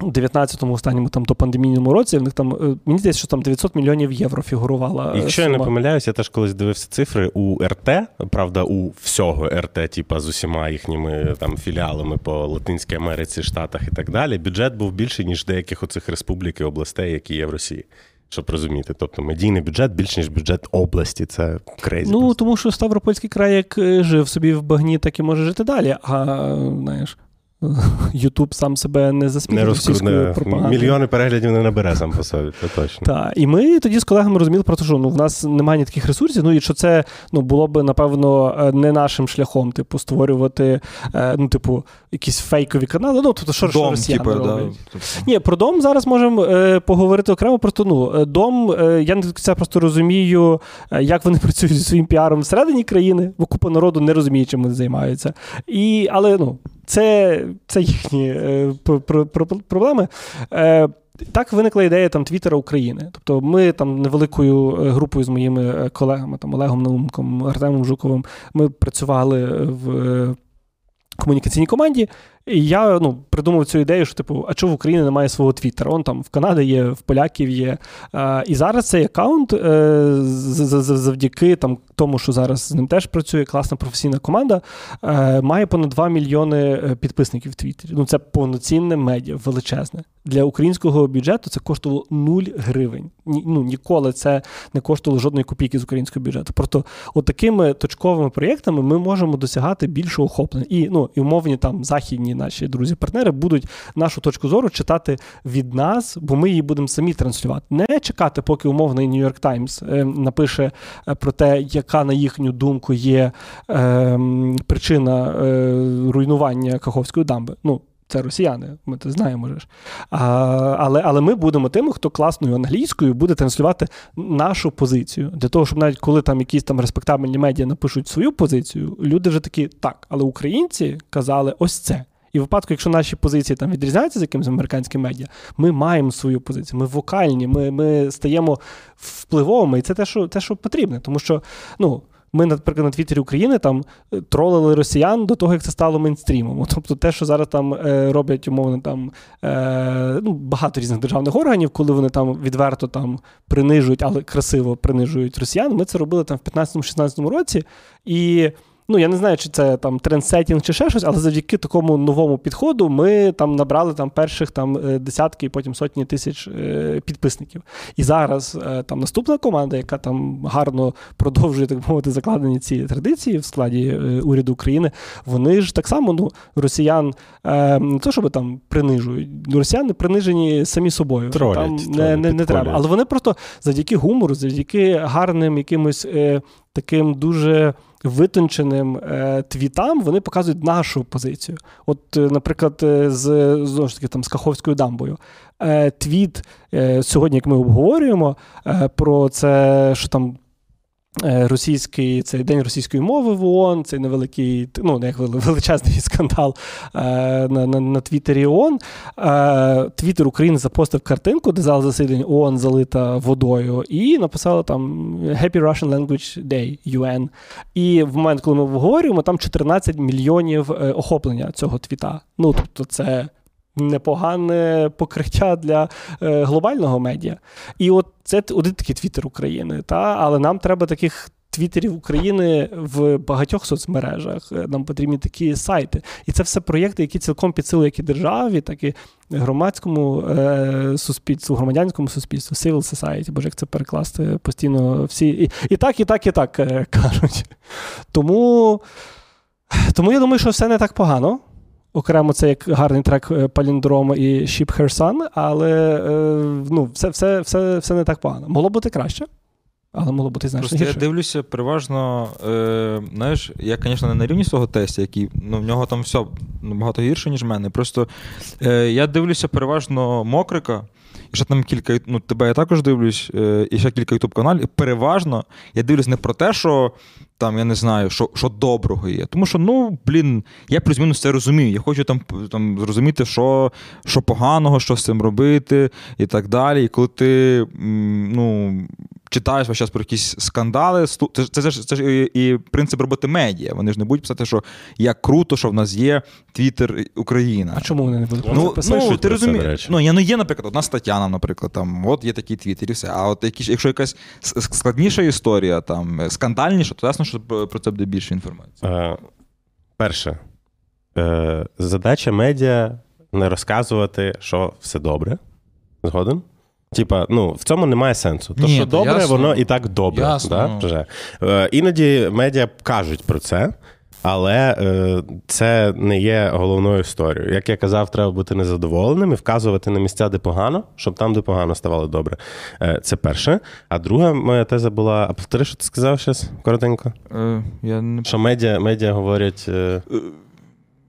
Speaker 2: Е, у 19-му останньому там допандемійному році в них там е, мені здається, що там 900 мільйонів євро фігурувала.
Speaker 1: Якщо я не помиляюсь, я теж колись дивився цифри у РТ, правда, у всього РТ, типа з усіма їхніми там філіалами по Латинській Америці, Штатах і так далі. Бюджет був більший, ніж деяких оцих республік і областей, які є в Росії. Щоб розуміти, тобто медійний бюджет більше, ніж бюджет області. Це crazy.
Speaker 2: Ну, тому що Ставропольський край як е, жив собі в багні, так і може жити далі. А знаєш, Ютуб сам себе не
Speaker 1: не
Speaker 2: заспіває
Speaker 1: розкрутне
Speaker 2: пропагандою.
Speaker 1: мільйони переглядів не набере сам по собі, це точно.
Speaker 2: Так, і ми тоді з колегами розуміли про те, що ну, в нас немає ні таких ресурсів, ну і що це ну, було б, напевно, е, не нашим шляхом, типу, створювати, е, ну, типу, якісь фейкові канали. Ну, тобто, що, що
Speaker 3: Дом,
Speaker 2: росіяни
Speaker 3: типу, да.
Speaker 2: роблять.
Speaker 3: Тобто.
Speaker 2: Ні, про дом зараз можемо е, поговорити окремо. Просто ну, е, дом, е, я не до кінця просто розумію, як вони працюють зі своїм піаром всередині країни, бо купа народу не розуміє, чим вони займаються. І, але ну, це, це їхні е, про- про- про- проблеми. Е, так виникла ідея там Твіттера України. Тобто ми там невеликою е, групою з моїми е, колегами, там Олегом Наумком, Артемом Жуковим, ми працювали в е, комунікаційній команді. І я ну, придумав цю ідею, що типу, а чого в Україні немає свого Твіттера? Он там в Канаді є, в поляків є. Е, і зараз цей аккаунт е, завдяки там, тому, що зараз з ним теж працює класна професійна команда, е, має понад 2 мільйони е, підписників в Твіттері. Ну, це повноцінне медіа, величезне. Для українського бюджету це коштувало 0 гривень. Ні, ну, ніколи це не коштувало жодної копійки з українського бюджету. Просто от такими точковими проєктами ми можемо досягати більшого охоплення. І, ну, і умовні там західні наші друзі-партнери будуть нашу точку зору читати від нас, бо ми її будемо самі транслювати. Не чекати, поки умовний York Times е, напише е, про те, яка на їхню думку є е, причина е, руйнування Каховської дамби. Ну, це росіяни, ми це знаємо. ж. А, але, але ми будемо тими, хто класною англійською буде транслювати нашу позицію. Для того, щоб навіть коли там якісь там респектабельні медіа напишуть свою позицію, люди вже такі, так, але українці казали ось це. І в випадку, якщо наші позиції там відрізняються з якимось американським медіа, ми маємо свою позицію. Ми вокальні, ми, ми стаємо впливовими, і це те, що те, що потрібне. Тому що, ну. Ми, наприклад, на Твіттері України там е, тролили росіян до того, як це стало мейнстрімом. Тобто, те, що зараз там е, роблять умовно там е, ну, багато різних державних органів, коли вони там відверто там принижують, але красиво принижують росіян. Ми це робили там в 15-16 році. І ну я не знаю, чи це там трендсетінг чи ще щось, але завдяки такому новому підходу ми там набрали там перших там е, десятки і потім сотні тисяч е, підписників. І зараз е, там наступна команда, яка там гарно продовжує так мовити закладені ці традиції в складі уряду України, вони ж так само ну росіян не то, щоб там принижують, росіяни принижені самі собою.
Speaker 1: Тролять,
Speaker 2: там не,
Speaker 1: тролять,
Speaker 2: не, не треба. Але вони просто завдяки гумору, завдяки гарним якимось таким дуже витонченим е, твітам, вони показують нашу позицію. От, е, наприклад, е, з знову ж таки там з Каховською дамбою. Е, твіт е, сьогодні, як ми обговорюємо, про це, що там. Е, Російський цей день російської мови в ООН, цей невеликий, ну не як величезний скандал е, на, на, на Твіттері ООН. Е, Твіттер України запостив картинку, де зала засідань ООН залита водою, і написала там Happy Russian Language Day UN. І в момент, коли ми обговорюємо, там 14 мільйонів е, охоплення цього твіта. Ну тобто, це непогане покриття для е, глобального медіа. І от це один такий твіттер України, та? але нам треба таких твіттерів України в багатьох соцмережах. Е, Нам потрібні такі сайти. І це все проєкти, які цілком підсилують як і державі, так і громадському е, суспільству, громадянському суспільству, civil society, боже, як це перекласти постійно всі. І, і так, і так, і так е, кажуть. Тому, тому я думаю, що все не так погано. Окремо, це як гарний трек е, Паліндрома і Ship Her Sun, але е, ну, все, все, все, все не так погано. Могло бути краще, але могло бути значно
Speaker 3: Просто я дивлюся переважно, е, знаєш, я, звісно, не на рівні свого тестя, який ну, в нього там все набагато гірше, ніж в мене. Просто е, я дивлюся переважно мокрика. І ще там кілька, ну, тебе я також дивлюсь, е, і ще кілька ютуб каналів. Переважно я дивлюсь не про те, що там, я не знаю, що, що доброго є. Тому що, ну, блін, я плюс-мінус це розумію. Я хочу там, там зрозуміти, що, що поганого, що з цим робити, і так далі. І коли ти ну, читаєш весь час про якісь скандали, це, ж- це, ж- це ж і, і принцип роботи медіа. Вони ж не будуть писати, що як круто, що в нас є Твіттер Україна.
Speaker 2: А чому вони не будуть
Speaker 3: Ну,
Speaker 2: це писати?
Speaker 3: ну ти
Speaker 1: це,
Speaker 3: розумієш. Ну, я, ну, є, наприклад, одна стаття нам, наприклад, там, от є такий твіттер і все. А от якісь, якщо якась складніша історія, там, скандальніша, то ясно, що про про це буде більше інформації.
Speaker 1: Е, перше, е, задача медіа не розказувати, що все добре. Згоден? Типа, ну, в цьому немає сенсу. То,
Speaker 3: Ні,
Speaker 1: що
Speaker 3: то
Speaker 1: добре,
Speaker 3: ясно.
Speaker 1: воно і так добре.
Speaker 3: Ясно,
Speaker 1: Да?
Speaker 3: ну.
Speaker 1: Вже. Е, іноді медіа кажуть про це, але е, це не є головною історією. Як я казав, треба бути незадоволеним і вказувати на місця, де погано, щоб там, де погано, ставало добре. Е, це перше. А друга моя теза була: а повтори, що ти сказав зараз коротенько?
Speaker 3: Е, я не...
Speaker 1: Що медіа, медіа говорять. е,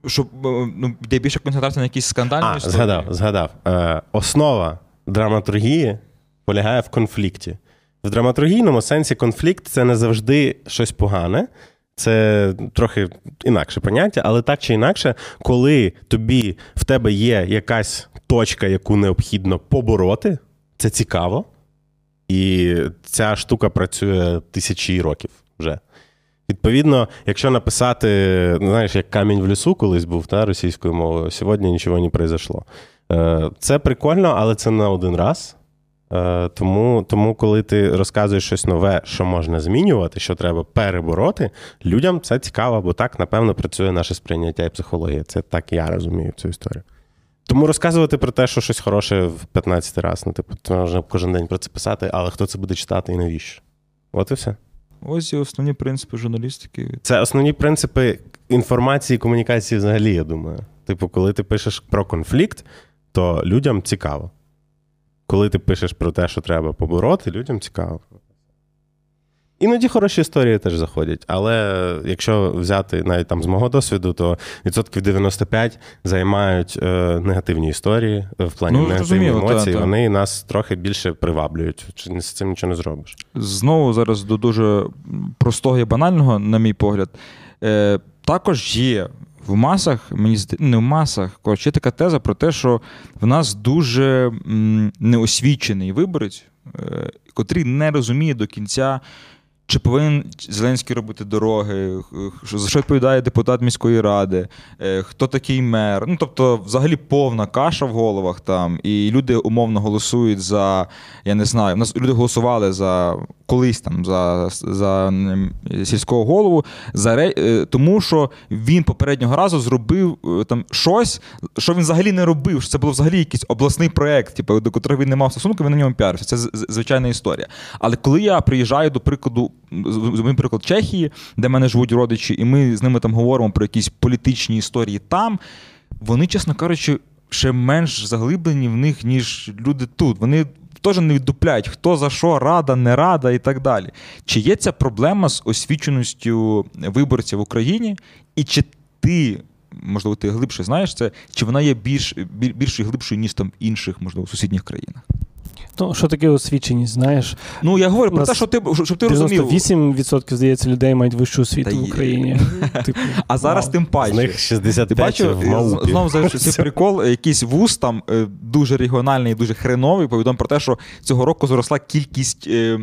Speaker 3: Щоб е, ну, де більше концентрація на якісь скандальні
Speaker 1: А,
Speaker 3: історії.
Speaker 1: згадав, згадав. Е, основа драматургії полягає в конфлікті. В драматургійному сенсі конфлікт це не завжди щось погане. Це трохи інакше поняття, але так чи інакше, коли тобі в тебе є якась точка, яку необхідно побороти, це цікаво. І ця штука працює тисячі років вже. Відповідно, якщо написати, знаєш, як камінь в лісу колись був та, російською мовою, сьогодні нічого не произошло. Е, Це прикольно, але це на один раз. Е, Тому, тому, коли ти розказуєш щось нове, що можна змінювати, що треба перебороти, людям це цікаво, бо так, напевно, працює наше сприйняття і психологія. Це так я розумію цю історію. Тому розказувати про те, що щось хороше в 15 раз, ну, типу, це можна кожен день про це писати, але хто це буде читати і навіщо? От і все.
Speaker 3: Ось і основні принципи журналістики.
Speaker 1: Це основні принципи інформації і комунікації взагалі, я думаю. Типу, коли ти пишеш про конфлікт, то людям цікаво. Коли ти пишеш про те, що треба побороти, людям цікаво. Іноді хороші історії теж заходять, але якщо взяти навіть там з мого досвіду, то відсотків 95 займають е, негативні історії е, в плані
Speaker 3: Ну,
Speaker 1: негативних
Speaker 3: зрозуміло, та,
Speaker 1: емоцій.
Speaker 3: та.
Speaker 1: Вони нас трохи більше приваблюють. Чи з цим нічого не зробиш?
Speaker 3: Знову зараз до дуже простого і банального, на мій погляд. Е, також є в масах, мені зда- не в масах, коротше, така теза про те, що в нас дуже неосвічений виборець, е, котрий не розуміє до кінця. Чи повинен Зеленський робити дороги, за що відповідає депутат міської ради, е, хто такий мер? Ну тобто, взагалі повна каша в головах там, і люди умовно голосують за, я не знаю, у нас люди голосували за колись там за, за сільського голову, за е, тому що він попереднього разу зробив е, там щось, що він взагалі не робив. що Це було взагалі якийсь обласний проект, типу, до котрого він не мав стосунку, він на ньому піарився. Це звичайна історія. Але коли я приїжджаю до прикладу, з- з- приклад Чехії, де в мене живуть родичі, і ми з ними там говоримо про якісь політичні історії там, вони, чесно кажучи, ще менш заглиблені в них, ніж люди тут. Вони теж не віддупляють, хто за що рада, не рада і так далі. Чи є ця проблема з освіченістю виборців в Україні? І чи ти, можливо, ти глибше знаєш це, чи вона є більш, біль- більш глибшою, ніж там в інших, можливо, сусідніх країнах?
Speaker 2: Ну, що таке освіченість, знаєш?
Speaker 3: Ну, я говорю про те, що ти, щоб ти розумів.
Speaker 2: 98% здається людей мають вищу освіту
Speaker 3: Та
Speaker 2: в. Україні. Типу,
Speaker 3: А зараз тим
Speaker 1: З
Speaker 3: паче.
Speaker 1: них
Speaker 3: Ти
Speaker 1: 65
Speaker 3: бачив,
Speaker 1: в Маупі.
Speaker 3: знову за цей прикол, якийсь вуз там е, дуже регіональний, дуже хреновий, повідомив про те, що цього року зросла кількість е,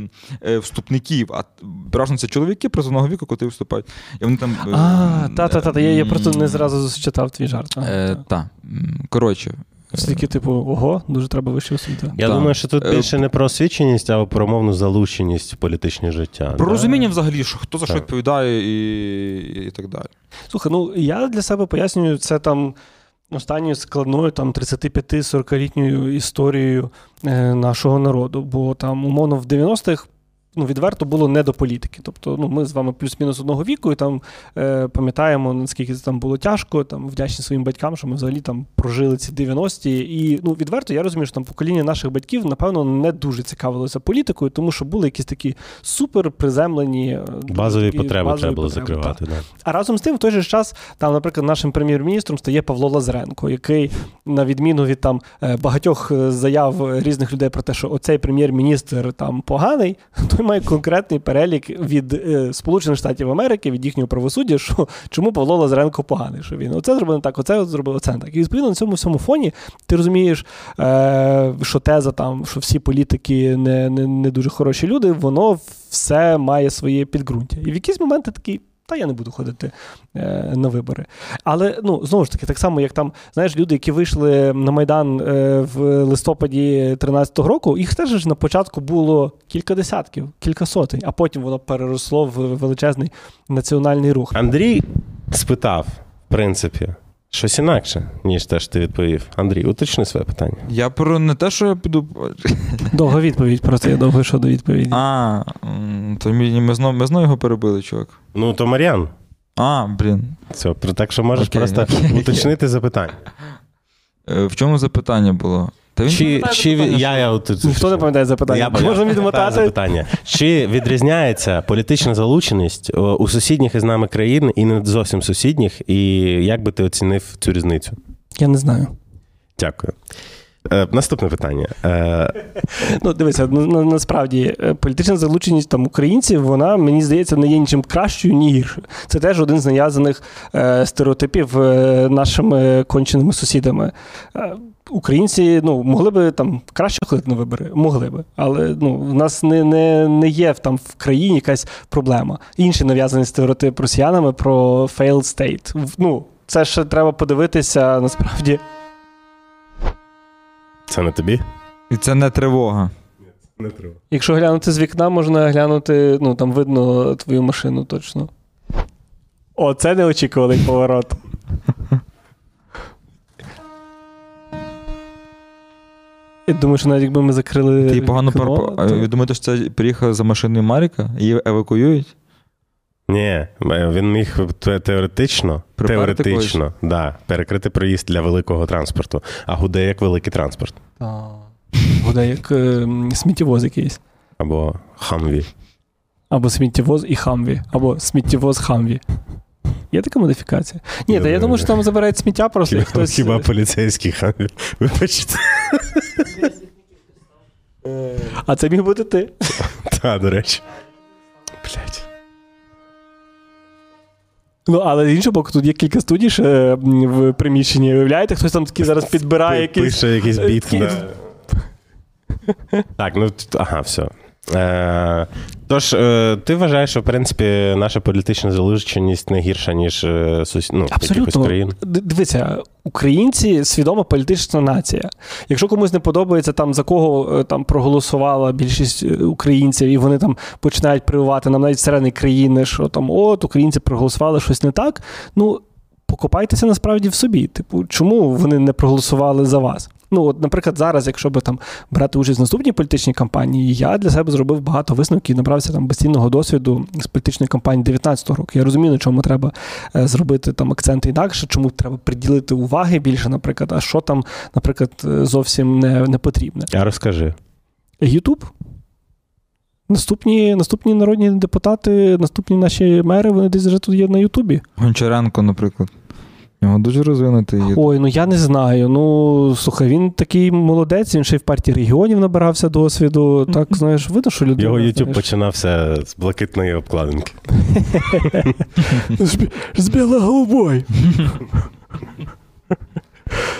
Speaker 3: е, вступників, а переважно це чоловіки призовного віку, котрі вступають. І вони там.
Speaker 2: А, та-та-та, я, я просто не зразу зчитав твій жарт. Ага,
Speaker 3: Е,
Speaker 2: та.
Speaker 3: та. М, Коротше,
Speaker 2: Такі, типу, ого, дуже треба вища освіта.
Speaker 1: Я
Speaker 3: Так.
Speaker 1: думаю, що тут
Speaker 3: Е,
Speaker 1: більше не про освіченість, а про мовну залученість в політичне життя.
Speaker 3: Про
Speaker 1: да?
Speaker 3: розуміння взагалі, що хто за що відповідає і, і так далі.
Speaker 2: Слухай, ну я для себе пояснюю це там останньою складною там 35-40-літньою історією е, нашого народу. Бо там, умовно, в 90-х. Ну, відверто було не до політики. Тобто, ну, ми з вами плюс-мінус одного віку, і там е, пам'ятаємо, наскільки це там було тяжко, там вдячні своїм батькам, що ми взагалі там прожили ці 90-ті. І ну, відверто я розумію, що там покоління наших батьків, напевно, не дуже цікавилося політикою, тому що були якісь такі супер приземлені е,
Speaker 1: Базові
Speaker 2: такі
Speaker 1: потреби
Speaker 2: базові
Speaker 1: треба було
Speaker 2: потреби,
Speaker 1: закривати. Да.
Speaker 2: а разом з тим, в той же час, там, наприклад, нашим прем'єр-міністром стає Павло Лазаренко, який, на відміну від там е, багатьох е, заяв різних людей про те, що оцей прем'єр-міністр там поганий, той має конкретний перелік від е, Сполучених Штатів Америки, від їхнього правосуддя, що чому Павло Лазаренко поганий, що він оце зробив не так, оце зробив оце не так. І відповідно на цьому всьому фоні ти розумієш, е, що теза там, що всі політики не, не, не дуже хороші люди, воно все має своє підґрунтя. І в якісь моменти такий. Та я не буду ходити е, на вибори. Але ну знову ж таки, так само, як там, знаєш, люди, які вийшли на Майдан е, в листопаді 13-го року, їх теж ж на початку було кілька десятків, кілька сотень, а потім воно переросло в величезний національний рух.
Speaker 1: Андрій спитав, в принципі, щось інакше, ніж те, що ти відповів. Андрій, уточни своє питання.
Speaker 3: Я про не те, що я піду.
Speaker 2: Довга відповідь, просто я довго йшов до відповіді.
Speaker 3: А, то ми, ми, знов, ми знову його перебили, чувак.
Speaker 1: Ну, то Мар'ян.
Speaker 3: А, блін.
Speaker 1: Все, про- так що можеш
Speaker 3: Окей,
Speaker 1: просто
Speaker 3: окей.
Speaker 1: уточнити запитання.
Speaker 3: Е, В чому запитання було? Та він
Speaker 1: Чи, чи я,
Speaker 3: що-
Speaker 1: я, от-
Speaker 2: Ніхто не пам'ятає запитання.
Speaker 1: Я
Speaker 2: Можна
Speaker 1: пам'ятаю
Speaker 2: відмотати?
Speaker 1: запитання. Чи відрізняється політична залученість у сусідніх із нами країн і не зовсім сусідніх, і як би ти оцінив цю різницю?
Speaker 2: Я не знаю.
Speaker 1: Дякую. Е, наступне питання. Е,
Speaker 2: Ну, дивися, на, на, насправді е, політична залученість там українців, вона мені здається не є нічим кращою, ні гіршою. Це теж один з нав'язаних е, стереотипів е, нашими конченими сусідами. Українці ну, могли би там краще ходити на вибори, могли би, але ну, в нас не, не, не є там в країні якась проблема. Інший нав'язаний стереотип росіянами про failed state. Ну, це ще треба подивитися насправді.
Speaker 1: Це не тобі?
Speaker 3: І це не тривога.
Speaker 1: Не треба.
Speaker 2: Якщо глянути з вікна, можна глянути, ну там видно твою машину точно. О, це неочікуваний поворот. Я думаю, що навіть якби ми закрили.
Speaker 3: Ти погано
Speaker 2: вікно,
Speaker 3: парко. А
Speaker 2: то-
Speaker 3: ви думаєте, що це приїхав за машиною Маріка? Її евакуюють?
Speaker 1: Ні, е, він міг теоретично, теоретично да, перекрити проїзд для великого транспорту, а гуде як великий транспорт.
Speaker 2: А, Буде як е, сміттєвоз якийсь.
Speaker 1: Або хамві.
Speaker 2: Або сміттєвоз і хамві, або сміттєвоз хамві. Є така модифікація? Ні, та я думаю, що там забирають сміття просто.
Speaker 1: Хіба,
Speaker 2: хтось...
Speaker 1: хіба поліцейський хамві? Вибачте.
Speaker 2: А це міг бути ти.
Speaker 1: Та, до речі. Блять.
Speaker 2: Ну, але з іншого боку, тут є кілька студій ще в приміщенні. Уявляєте, хтось там такий зараз підбирає якийсь.
Speaker 1: Пише якийсь біт. Так, ну ага, все. Е, тож, е, ти вважаєш, що в принципі наша політична залученість не гірша, ніж е, сус... ну, якихось
Speaker 2: Абсолютно.
Speaker 1: країн?
Speaker 2: Дивіться, українці свідома політична нація. Якщо комусь не подобається там за кого е, там проголосувала більшість е, українців, і вони там починають прививати нам навіть всередині країни, що там от українці проголосували щось не так. Ну покопайтеся насправді в собі. Типу, чому вони не проголосували за вас? Ну, от, наприклад, зараз, якщо би там брати участь в наступній політичній кампанії, я для себе зробив багато висновків і набрався там безцінного досвіду з політичної кампанії 19-го року. Я розумію, на чому треба е, зробити там акценти інакше, чому треба приділити уваги більше, наприклад, а що там, наприклад, е, зовсім не, не потрібне.
Speaker 1: А розкажи.
Speaker 2: Ютуб. Наступні, наступні народні депутати, наступні наші мери, вони десь вже тут є на Ютубі.
Speaker 3: Гончаренко, наприклад. Його дуже розвинутий.
Speaker 2: Ой, ну я не знаю. Ну слухай, він такий молодець, він ще й в партії регіонів набирався досвіду. Так, знаєш, видно, що людина.
Speaker 1: Його YouTube
Speaker 2: знаєш,
Speaker 1: починався з блакитної обкладинки.
Speaker 2: з, бі- з біло-голубой.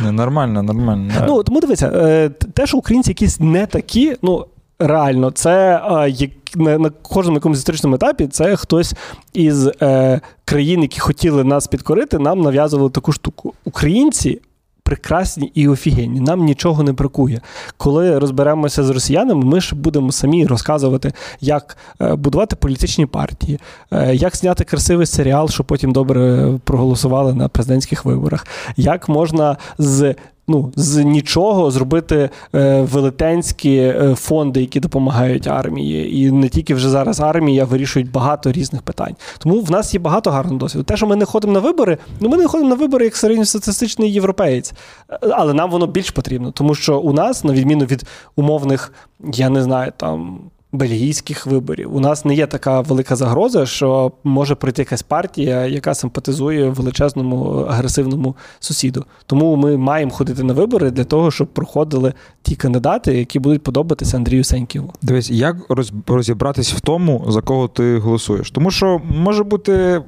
Speaker 3: Не, нормально, нормально.
Speaker 2: Ну, тому дивися, е, те, що українці якісь не такі, ну. Реально, це е, як на, на кожному якомусь історичному етапі це хтось із е, країн, які хотіли нас підкорити, нам нав'язували таку штуку. Українці прекрасні і офігенні. Нам нічого не бракує. Коли розберемося з росіянами, ми ж будемо самі розказувати, як е, будувати політичні партії, е, як зняти красивий серіал, щоб потім добре проголосували на президентських виборах, як можна з. Ну, з нічого зробити е, велетенські е, фонди, які допомагають армії, і не тільки вже зараз армія вирішують багато різних питань. Тому в нас є багато гарного досвіду. Те, що ми не ходимо на вибори, ну ми не ходимо на вибори як середньостатистичний європеєць, Е, але нам воно більш потрібно, тому що у нас, на відміну від умовних, я не знаю, там. Бельгійських виборів у нас не є така велика загроза, що може прийти якась партія, яка симпатизує величезному агресивному сусіду. Тому ми маємо ходити на вибори для того, щоб проходили ті кандидати, які будуть подобатися Андрію Сеньківу.
Speaker 3: Дивись, як роз, розібратись в тому, за кого ти голосуєш? Тому що може бути.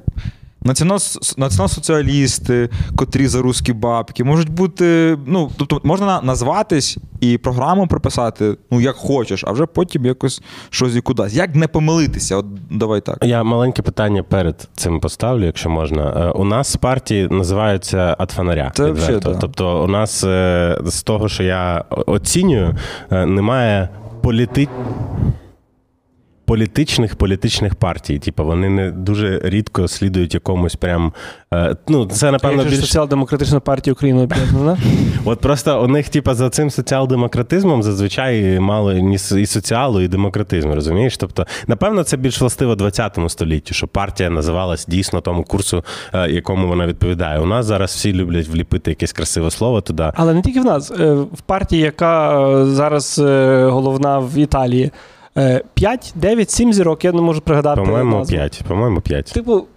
Speaker 3: Націонал- Націонал-соціалісти, котрі за русські бабки, можуть бути. Ну, тобто можна назватись і програму приписати, ну як хочеш, а вже потім якось щось і кудись. Як не помилитися? От давай так.
Speaker 1: Я маленьке питання перед цим поставлю, якщо можна. Е, У нас партії називаються «От фонаря.
Speaker 3: Це взагалі, да.
Speaker 1: Тобто, у нас е, з того, що я оцінюю, е, немає політи... політичних політичних партій. Типу, вони не дуже рідко слідують якомусь прям. е, Ну, це напевно більш
Speaker 2: соціал-демократична партія України об'єднана.
Speaker 1: От просто у них, типа, за цим соціал-демократизмом зазвичай мало і соціалу, і демократизму, розумієш? Тобто, напевно, це більш властиво 20 столітті, що партія називалась дійсно тому курсу, е, якому вона відповідає. У нас зараз всі люблять вліпити якесь красиве слово туди.
Speaker 2: Але не тільки в нас. Е, В партії, яка зараз головна в Італії, 5, 9, 7 зірок, я не можу пригадати.
Speaker 1: По-моєму,
Speaker 2: назву.
Speaker 1: 5. По-моєму, 5.
Speaker 2: Типу,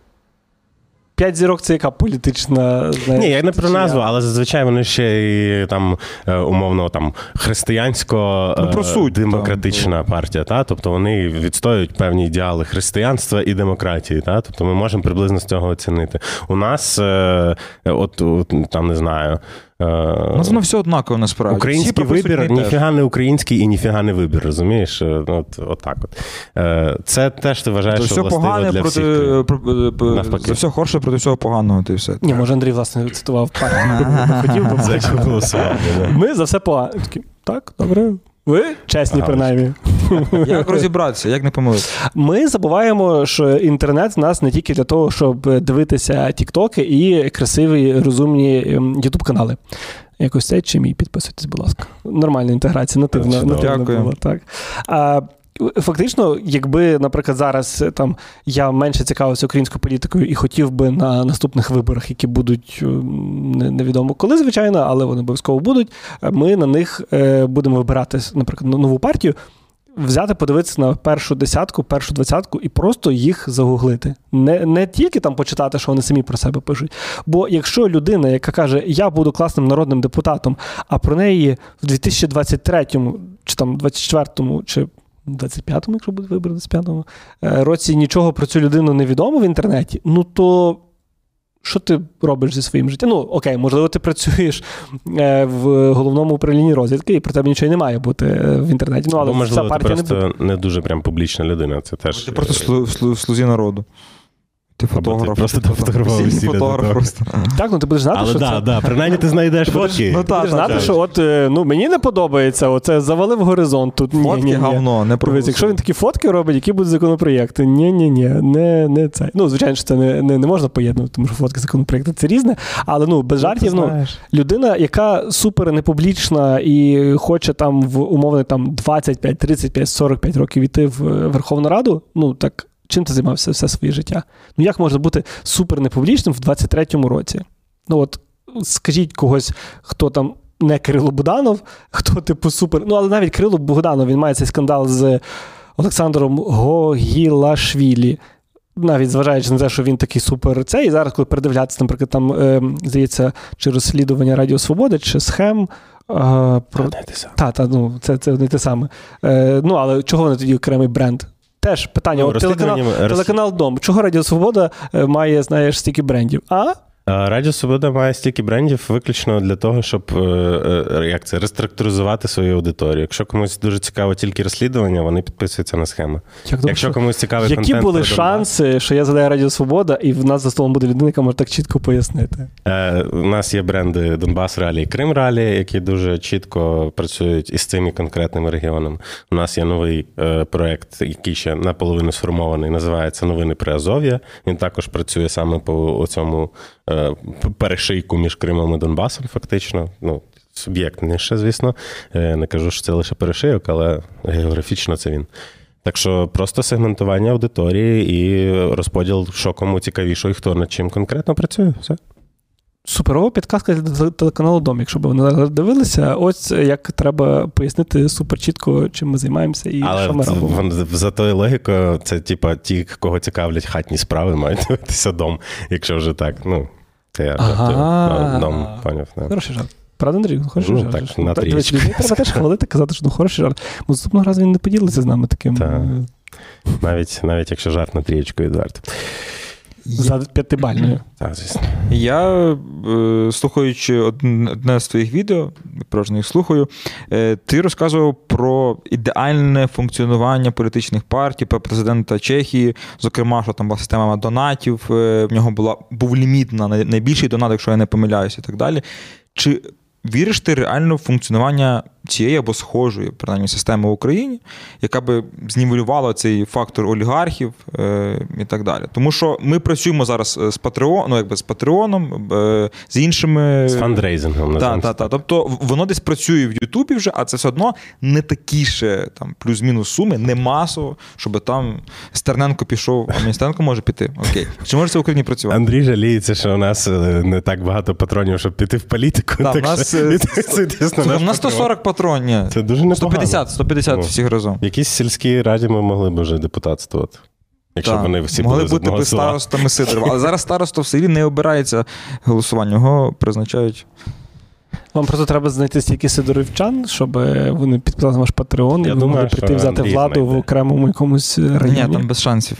Speaker 2: 5 зірок це яка політична. знаєш,
Speaker 1: Ні, я не про назву, але зазвичай вони ще і там е, умовно там християнсько
Speaker 3: Ну, про
Speaker 1: е,
Speaker 3: суть,
Speaker 1: демократична партія. Та? Тобто вони відстоюють певні ідеали християнства і демократії. Та? Тобто ми можемо приблизно з цього оцінити. У нас, е, от, от там не знаю. Е,
Speaker 3: У нас воно все однаково насправді.
Speaker 1: Український вибір ніфіга не український і ніфіга не вибір, розумієш? Е, От, от так от. Е, Це теж ти вважаєш,
Speaker 3: За
Speaker 1: що
Speaker 3: все
Speaker 1: властиво
Speaker 3: погане
Speaker 1: для
Speaker 3: проти,
Speaker 1: всіх
Speaker 3: про- про-
Speaker 1: Навпаки.
Speaker 3: за все хороше проти всього поганого, ти все.
Speaker 2: Ні, може Андрій, власне, цитував. Хотів би
Speaker 1: голосувати.
Speaker 2: Ми за все погано. Так, добре. Ви чесні,
Speaker 1: ага,
Speaker 2: принаймні.
Speaker 3: Як розібратися, як не помилитися?
Speaker 2: Ми забуваємо, що інтернет в нас не тільки для того, щоб дивитися тіктоки і красиві, розумні ем, ютуб-канали. Якось цей чи мій підписуйтесь, будь ласка. Нормальна інтеграція, нативна, нативна була. Так. А, Фактично, якби, наприклад, зараз е, там я менше цікавився українською політикою і хотів би на наступних виборах, які будуть е, невідомо коли, звичайно, але вони обов'язково будуть. е, Ми на них будемо вибирати, наприклад, нову партію. Взяти, подивитися на першу десятку, першу двадцятку і просто їх загуглити. Не, не тільки там почитати, що вони самі про себе пишуть. Бо якщо людина, яка каже, я буду класним народним депутатом, а про неї в 2023 му чи там 24 чи 25-му, якщо буде вибір в 25-му, е, році нічого про цю людину не відомо в інтернеті, ну то. Що ти робиш зі своїм життям? Ну, окей, можливо, ти працюєш е, в головному управлінні розвідки, і про тебе нічого не має бути е, в інтернеті. Ну, але
Speaker 1: Бо, можливо,
Speaker 2: ця
Speaker 1: ти
Speaker 2: просто не буде.
Speaker 1: не дуже прям публічна людина. Це теж
Speaker 3: Ти просто слу, слу, слузі народу. Ти
Speaker 1: Або ти
Speaker 3: фотограф.
Speaker 1: просто фотографував весілля
Speaker 3: фотограф просто.
Speaker 2: Так, ну ти будеш знати,
Speaker 1: Але
Speaker 2: що
Speaker 1: да,
Speaker 2: це.
Speaker 1: да, принаймні ти знайдеш фотки.
Speaker 3: ну,
Speaker 2: Ти
Speaker 3: так,
Speaker 2: будеш знати, що от е, ну мені не подобається, оце завалив горизонт тут. Ні,
Speaker 3: Фотки
Speaker 2: ні, ні.
Speaker 3: говно, не
Speaker 2: Дивись, якщо він такі фотки робить, які будуть законопроєкти? Ні, ні, ні, не, не це. Ну, звичайно, що це не, не, не можна поєднувати, тому що фотки законопроєкти це різне. Але ну без жартів, ну людина, яка супер непублічна і хоче там в умовно там 25, 35, 45 років іти в е, Верховну Раду, ну так. Чим ти займався все своє життя? Ну як можна бути супер непублічним в 23-му році? Ну от скажіть когось, хто там не Кирило Буданов, хто типу супер. Ну, але навіть Кирило Буданов, він має цей скандал з Олександром Гогілашвілі. Навіть зважаючи на те, що він такий супер цей, і зараз, коли передивлятися, наприклад, там, е, здається, чи розслідування Радіо Свободи, чи схем. Е, про... Та, та, ну, це, це не те саме. Е, ну, але чого вони тоді окремий бренд? Теж питання.
Speaker 1: Ну,
Speaker 2: От телеканал, телеканал Дом. Чого Радіо Свобода е, має, знаєш, стільки брендів? А?
Speaker 1: А Радіо Свобода має стільки брендів виключно для того, щоб е, е, як це реструктуризувати свою аудиторію. Якщо комусь дуже цікаво тільки розслідування, вони підписуються на схеми.
Speaker 2: Як
Speaker 1: Якщо комусь цікавий
Speaker 2: які
Speaker 1: контент
Speaker 2: були
Speaker 1: про Донбас,
Speaker 2: шанси, що я задаю Радіо Свобода, і в нас за столом буде людина, яка може так чітко пояснити?
Speaker 1: Е, У нас є бренди Донбас Ралі і Крим Ралі, які дуже чітко працюють із цими конкретними регіонами. У нас є новий е, проект, який ще наполовину сформований, називається Новини Приазов'я. Він також працює саме по цьому е, перешийку між Кримом і Донбасом, фактично. Ну, суб'єктніше, звісно. Е, Не кажу, що це лише перешийок, але географічно це він. Так що просто сегментування аудиторії і розподіл, що кому цікавіше і хто над чим конкретно працює. Все.
Speaker 2: Суперова підказка для телеканалу Дом. Якщо б вони зараз дивилися, ось як треба пояснити супер чітко, чим ми займаємося і
Speaker 1: Але
Speaker 2: що ми робимо.
Speaker 1: за тою логікою, це типа ті, кого цікавлять хатні справи, мають дивитися дом, якщо вже так. Ну, це я жартую. Ну, дом, поняв.
Speaker 2: Хороший жарт. Правда, Андрій? Хороший
Speaker 1: Ну,
Speaker 2: жарт.
Speaker 1: так, на трішки.
Speaker 2: треба теж хвалити, казати, що ну хороший жарт. Ну, Наступного разу він не поділиться з нами таким
Speaker 1: Та.
Speaker 2: е,
Speaker 1: Навіть, навіть якщо жарт на трієчку відверто.
Speaker 2: За п'ятибальною.
Speaker 1: Так, звісно.
Speaker 3: Я, е, слухаючи одне з твоїх відео, просто їх слухаю, е, ти розказував про ідеальне функціонування політичних партій, про президента Чехії, зокрема, що там була система донатів, е, в нього була, був ліміт на найбільший донат, якщо я не помиляюся, і так далі. Чи віриш ти реально в функціонування цієї або схожої, принаймні, системи в Україні, яка би знівелювала цей фактор олігархів е, і так далі? Тому що ми працюємо зараз е, з Patreon, ну, якби з Патреоном, е, з іншими.
Speaker 1: З фандрейзингом
Speaker 3: Так,
Speaker 1: називаємо
Speaker 3: так, так. Тобто воно десь працює в Ютубі вже, а це все одно не такі ще там плюс-мінус суми, не масово, щоб там Стерненко пішов, а Міністеренко може піти. Окей. Чи може це в Україні працювати?
Speaker 1: Андрій жаліється, що у нас е, не так багато патронів, щоб піти в політику.
Speaker 3: Так,
Speaker 1: так
Speaker 3: у нас,
Speaker 1: що
Speaker 3: е,
Speaker 1: підписуйтесь на
Speaker 3: Слухай,
Speaker 1: наш
Speaker 3: у нас 140 патрон, ні.
Speaker 1: Це дуже непогано.
Speaker 3: 150, 150
Speaker 1: Ну.
Speaker 3: всіх разом.
Speaker 1: В якійсь сільській раді ми могли б вже депутатствувати. Якщо
Speaker 3: Так.
Speaker 1: вони всі
Speaker 3: Могли
Speaker 1: були
Speaker 3: бути би старостами Сидорова. Але зараз староста в селі не обирається голосування, його призначають.
Speaker 2: Вам просто треба знайти стільки сидоровчан, щоб е, вони підписали ваш Патреон, і
Speaker 1: Я думаю,
Speaker 2: могли прийти взяти владу в окремому якомусь районі.
Speaker 3: Ні, там без шансів.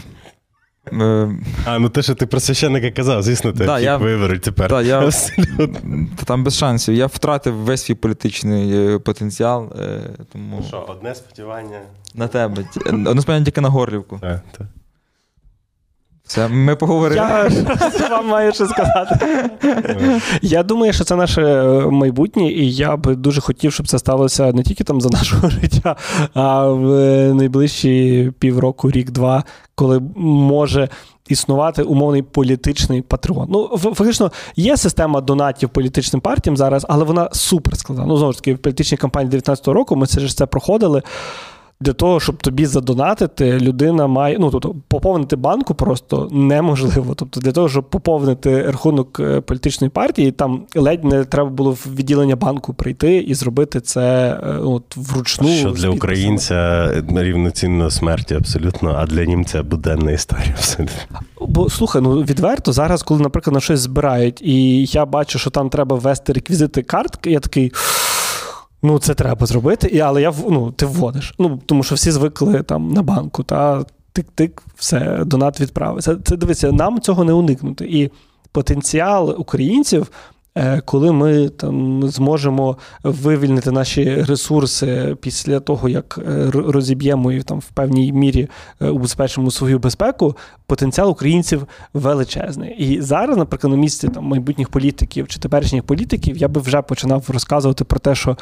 Speaker 3: Е,
Speaker 1: А, ну те, що ти про священника казав, звісно, ти
Speaker 3: Да, я-
Speaker 1: виберуть тепер.
Speaker 3: Да, я-
Speaker 1: Абсолютно.
Speaker 3: Там без шансів. Я втратив весь свій політичний е, потенціал, е, тому
Speaker 1: Що, одне сподівання.
Speaker 3: на тебе. Одне сподівання тільки на Горлівку.
Speaker 1: Так, так.
Speaker 3: Все, ми поговорили.
Speaker 2: Я вам маю що сказати. Я думаю, що це наше е, майбутнє, і я би дуже хотів, щоб це сталося не тільки там за нашого життя, а в е, найближчі півроку, рік-два, коли може. Існувати умовний політичний патріон. Ну, фактично, є система донатів політичним партіям зараз, але вона супер складна. Ну, знову ж таки, в політичній кампанії 19-го року ми це ж це проходили. Для того, щоб тобі задонатити, людина має. Ну, тобто, поповнити банку просто неможливо. Тобто, для того, щоб поповнити рахунок е, політичної партії, там ледь не треба було в відділення банку прийти і зробити це е, от, вручну.
Speaker 1: що для українця рівноцінно смерті абсолютно, а для німця буденна історія абсолютно.
Speaker 2: Бо слухай, ну відверто зараз, коли, наприклад, на щось збирають, і я бачу, що там треба ввести реквізити картки, я такий. Ну, це треба зробити, і, але я ну, ти вводиш. Ну, тому що всі звикли там на банку, та тик-тик, все, донат відправив. Це, це дивися, нам цього не уникнути. І потенціал українців, е, коли ми там зможемо вивільнити наші ресурси після того, як е, розіб'ємо і там в певній мірі е, убезпечимо свою безпеку, потенціал українців величезний. І зараз, наприклад, на місці там майбутніх політиків чи теперішніх політиків, я би вже починав розказувати про те, що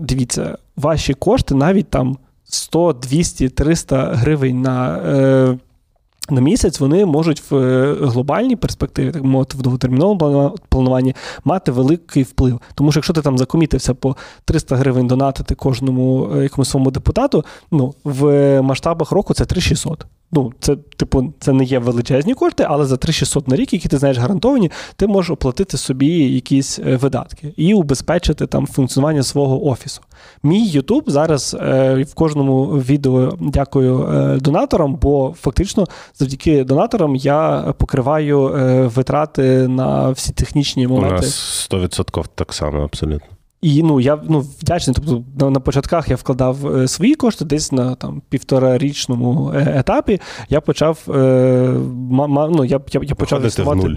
Speaker 2: дивіться, ваші кошти навіть там 100, 200, 300 гривень на. Е, на місяць вони можуть в е, глобальній перспективі, так мовити, в довготерміновому плануванні мати великий вплив. Тому що якщо ти там закомітився по 300 гривень донатити кожному е, якомусь своєму депутату, ну в масштабах року це 3600. Ну, це, типу, це не є величезні кошти, але за 3600 на рік, які ти знаєш гарантовані, ти можеш оплатити собі якісь е, видатки і убезпечити там функціонування свого офісу. Мій Ютуб зараз е, в кожному відео дякую е, донаторам, бо фактично завдяки донаторам я покриваю е, витрати на всі технічні
Speaker 1: У
Speaker 2: моменти.
Speaker 1: нас 100% так само, абсолютно.
Speaker 2: І ну, я ну, вдячний. Тобто на, на початках я вкладав е, свої кошти, десь на там півторарічному е, етапі я почав е, ма, ну, я, я, я почав
Speaker 1: в нуль.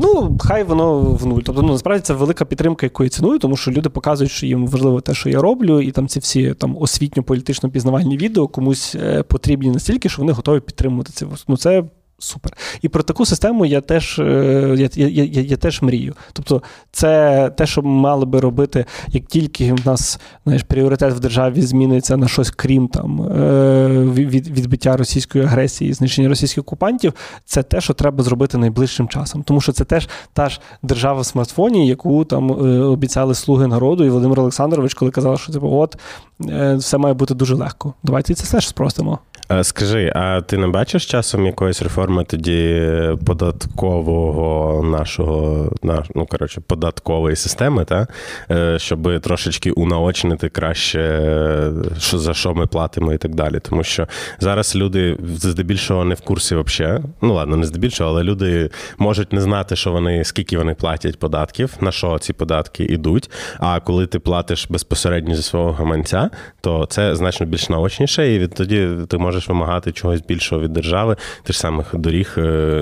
Speaker 2: Ну, хай воно в нуль. Тобто, ну насправді це велика підтримка, яку я ціную, тому що люди показують, що їм важливо те, що я роблю, і там ці всі там освітньо-політично пізнавальні відео комусь е, потрібні настільки, що вони готові підтримувати це. Ну, це супер. І про таку систему я теж, е, я, я, я, я теж мрію. Тобто, це те, що ми мали би робити, як тільки в нас знаєш, пріоритет в державі зміниться на щось, крім там е, від, відбиття російської агресії, знищення російських окупантів, це те, що треба зробити найближчим часом. Тому що це теж та ж держава в смартфоні, яку там е, обіцяли слуги народу, і Володимир Олександрович, коли казав, що типу, от все має бути дуже легко. Давайте це теж спростимо.
Speaker 1: Е, Скажи, а ти не бачиш часом якоїсь реформи тоді податкового нашого, наш, ну коротше, податкової системи, та? Е, щоб трошечки унаочнити краще, що за що ми платимо і так далі. Тому що зараз люди здебільшого не в курсі взагалі. Ну ладно, не здебільшого, але люди можуть не знати, що вони скільки вони платять податків, на що ці податки йдуть. А коли ти платиш безпосередньо зі свого гаманця, то це значно більш наочніше, і від тоді ти можеш вимагати чогось більшого від держави, тих самих доріг, е,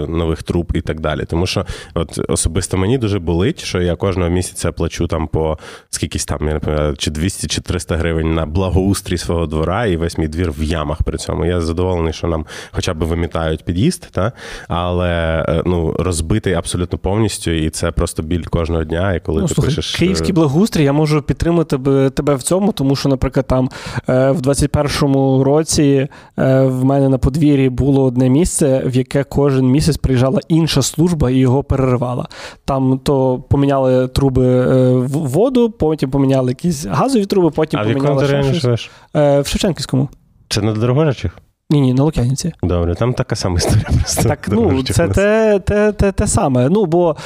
Speaker 1: нових труб і так далі. Тому що от особисто мені дуже болить, що я кожного місяця плачу там по скількись там, я не пам'ятаю, чи 200 чи 300 гривень на благоустрій свого двора, і весь мій двір в ямах при цьому. Я задоволений, що нам хоча б вимітають під'їзд, та? але е, ну, розбитий абсолютно повністю, і це просто біль кожного дня. І коли
Speaker 2: Ну,
Speaker 1: ти
Speaker 2: слухай,
Speaker 1: пишеш. е,
Speaker 2: Київський благоустрій, я можу підтримати тебе- в цьому, тому що, наприклад, там в 21-му році в мене на подвір'ї було одне місце, в яке кожен місяць приїжджала інша служба і його переривала. Там то поміняли труби е, в воду, потім поміняли якісь газові труби, потім
Speaker 1: А в якому
Speaker 2: поміняли ще щось.
Speaker 1: живеш?
Speaker 2: Е, в Шевченківському.
Speaker 1: Це на Дорогожачих?
Speaker 2: Ні, ні, на Лук'янівці.
Speaker 1: Добре, там така сама історія. Просто
Speaker 2: Так, ну це те, те, те, те саме. Ну бо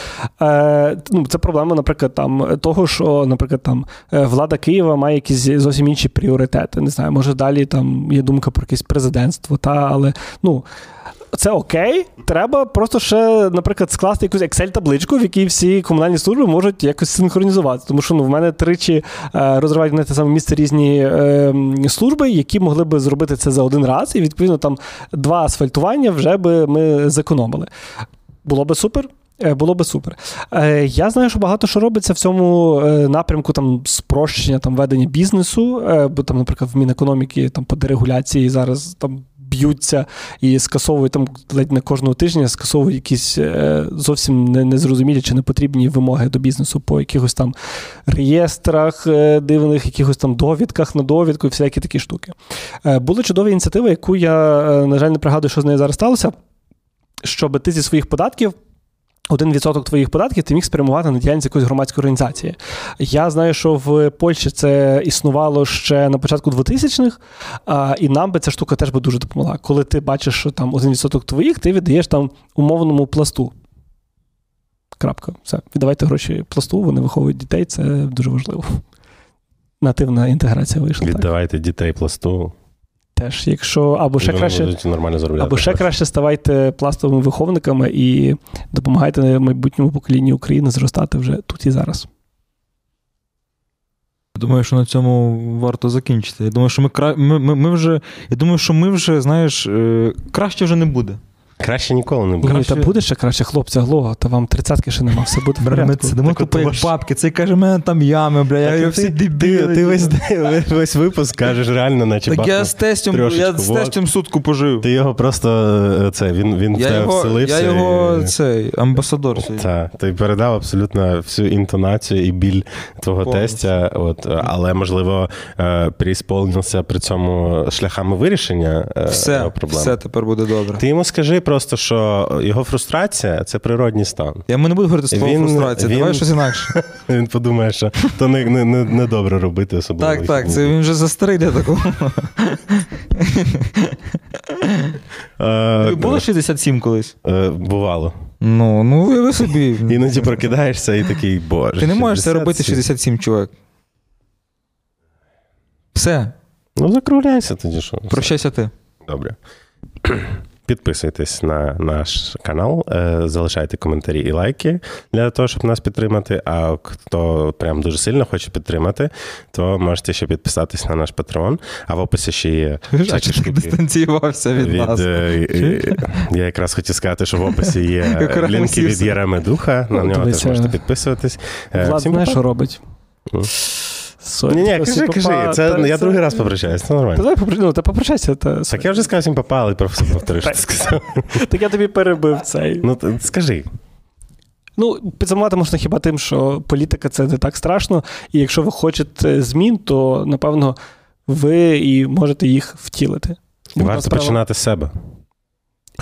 Speaker 2: е, ну, це проблема, наприклад, там того, що, наприклад, там е, влада Києва має якісь зовсім інші пріоритети. Не знаю, може далі там є думка про якесь президентство, та але ну. Це окей, треба просто ще, наприклад, скласти якусь Excel-табличку, в якій всі комунальні служби можуть якось синхронізувати. Тому що ну, в мене тричі е, розривають на те саме місце різні е, служби, які могли би зробити це за один раз, і відповідно там два асфальтування вже би ми зекономили. Було би супер. Е, Було би супер. Е, Я знаю, що багато що робиться в цьому напрямку там спрощення там ведення бізнесу, бо там, наприклад, в Мінекономіки там по дерегуляції зараз там б'ються і скасовують там ледь не кожного тижня, скасовують якісь е, зовсім незрозумілі чи непотрібні вимоги до бізнесу по якихось там реєстрах е, дивних, якихось там довідках на довідку і всякі такі штуки. Е, Були чудові ініціативи, яку я, на жаль, не пригадую, що з нею зараз сталося, щоб ти зі своїх податків. Один відсоток твоїх податків ти міг спрямувати на діяльність якоїсь громадської організації. Я знаю, що в Польщі це існувало ще на початку 2000-х, і нам би ця штука теж би дуже допомогла. Коли ти бачиш, що там один відсоток твоїх, ти віддаєш там умовному пласту. Крапка. Все. Віддавайте гроші пласту, вони виховують дітей, це дуже важливо. Нативна інтеграція вийшла. Так.
Speaker 1: Віддавайте дітей пласту.
Speaker 2: Теж, якщо або ще краще.
Speaker 1: нормально заробляти.
Speaker 2: Або ще краще ставайте пластовими виховниками і допомагайте майбутньому поколінню України зростати вже тут і зараз.
Speaker 3: Думаю, що на цьому варто закінчити. Я думаю, що ми, кра... ми, ми, ми вже. Я думаю, що ми вже, знаєш, е, краще вже не буде.
Speaker 1: Краще ніколи не буде.
Speaker 2: Ні,
Speaker 3: Краще-
Speaker 2: та буде ще краще, хлопці, гло, та вам тридцятки ще нема, все буде в
Speaker 3: Ми сидимо тупо як бабки. Цей каже, в мене там ями, бля, я, я всі дебіли.
Speaker 1: ти, весь, весь випуск кажеш реально, наче
Speaker 3: Так я з тестем, я з тестем сутку пожив.
Speaker 1: Ти його просто е, це, він, він в тебе вселився.
Speaker 3: я його цей, амбасадор.
Speaker 1: Так, ти передав абсолютно всю інтонацію і біль твого тестя. От, е, але, можливо, е, приісполнився при цьому шляхами вирішення
Speaker 3: Все, все тепер буде добре.
Speaker 1: Ти йому скажи просто, що його фрустрація це природній стан.
Speaker 3: Я ми не буду говорити слово
Speaker 1: Він-
Speaker 3: фрустрація,
Speaker 1: він-
Speaker 3: давай щось інакше.
Speaker 1: Він подумає, що то не, не, не, не добре робити особливо.
Speaker 3: Так, так, це він вже застарий для такого.
Speaker 1: Е,
Speaker 3: Було 67 колись?
Speaker 1: е, бувало.
Speaker 3: Ну, ну уяви собі.
Speaker 1: Іноді прокидаєшся і такий, боже.
Speaker 3: Ти не можеш це робити 67 чоловік. Все,
Speaker 1: Ну, закругляйся тоді, що.
Speaker 3: прощайся ти.
Speaker 1: Добре. Підписуйтесь на наш канал, е, залишайте коментарі і лайки для того, щоб нас підтримати. А хто прям дуже сильно хоче підтримати, то можете ще підписатись на наш Patreon. А в описі ще є всякі
Speaker 3: дистанціювався від,
Speaker 1: Від,
Speaker 3: нас?
Speaker 1: е, я якраз хотів сказати, що в описі є лінки від. Єреми Духа. На нього теж можете підписуватись. Е,
Speaker 2: Влад, знаєш, що робить?
Speaker 1: Ні, ні, кажи,
Speaker 2: папа,
Speaker 1: кажи. Це, я
Speaker 2: це-
Speaker 1: другий раз попрощаюсь, це нормально.
Speaker 2: давай попри- ну, та попрощайся. Та...
Speaker 1: Так я вже сказав всім попа, але просто повторю, що ти сказав.
Speaker 2: Так я тобі перебив цей.
Speaker 1: Ну, скажи.
Speaker 2: Ну, підсумувати можна хіба тим, що політика це не так страшно, і якщо ви хочете змін, то напевно ви і можете їх втілити.
Speaker 1: Варто починати з себе.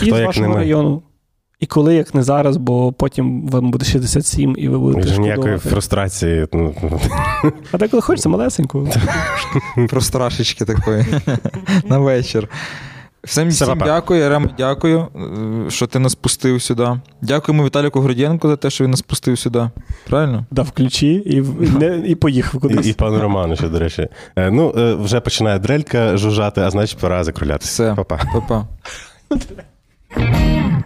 Speaker 2: і з
Speaker 1: Хто як не ми.
Speaker 2: району. І коли, як не зараз, бо потім вам буде 67 і ви будете
Speaker 1: Вже ніякої фрустрації. ну,
Speaker 2: А деколи хочеться малесеньку.
Speaker 3: Прострашечки такої на вечір. Всім, всім дякую, Рем, дякую, е, що ти нас пустив сюди. Дякуємо Віталіку Гордієнку за те, що він нас пустив сюди. Правильно?
Speaker 2: Дав ключі і, не, і поїхав кудись.
Speaker 1: І, і пану Роману, ще, до речі. Е, Ну, е, вже починає дрелька жужжати, а значить пора закрулятися.
Speaker 3: Все,
Speaker 1: Па-па.
Speaker 3: Па-па.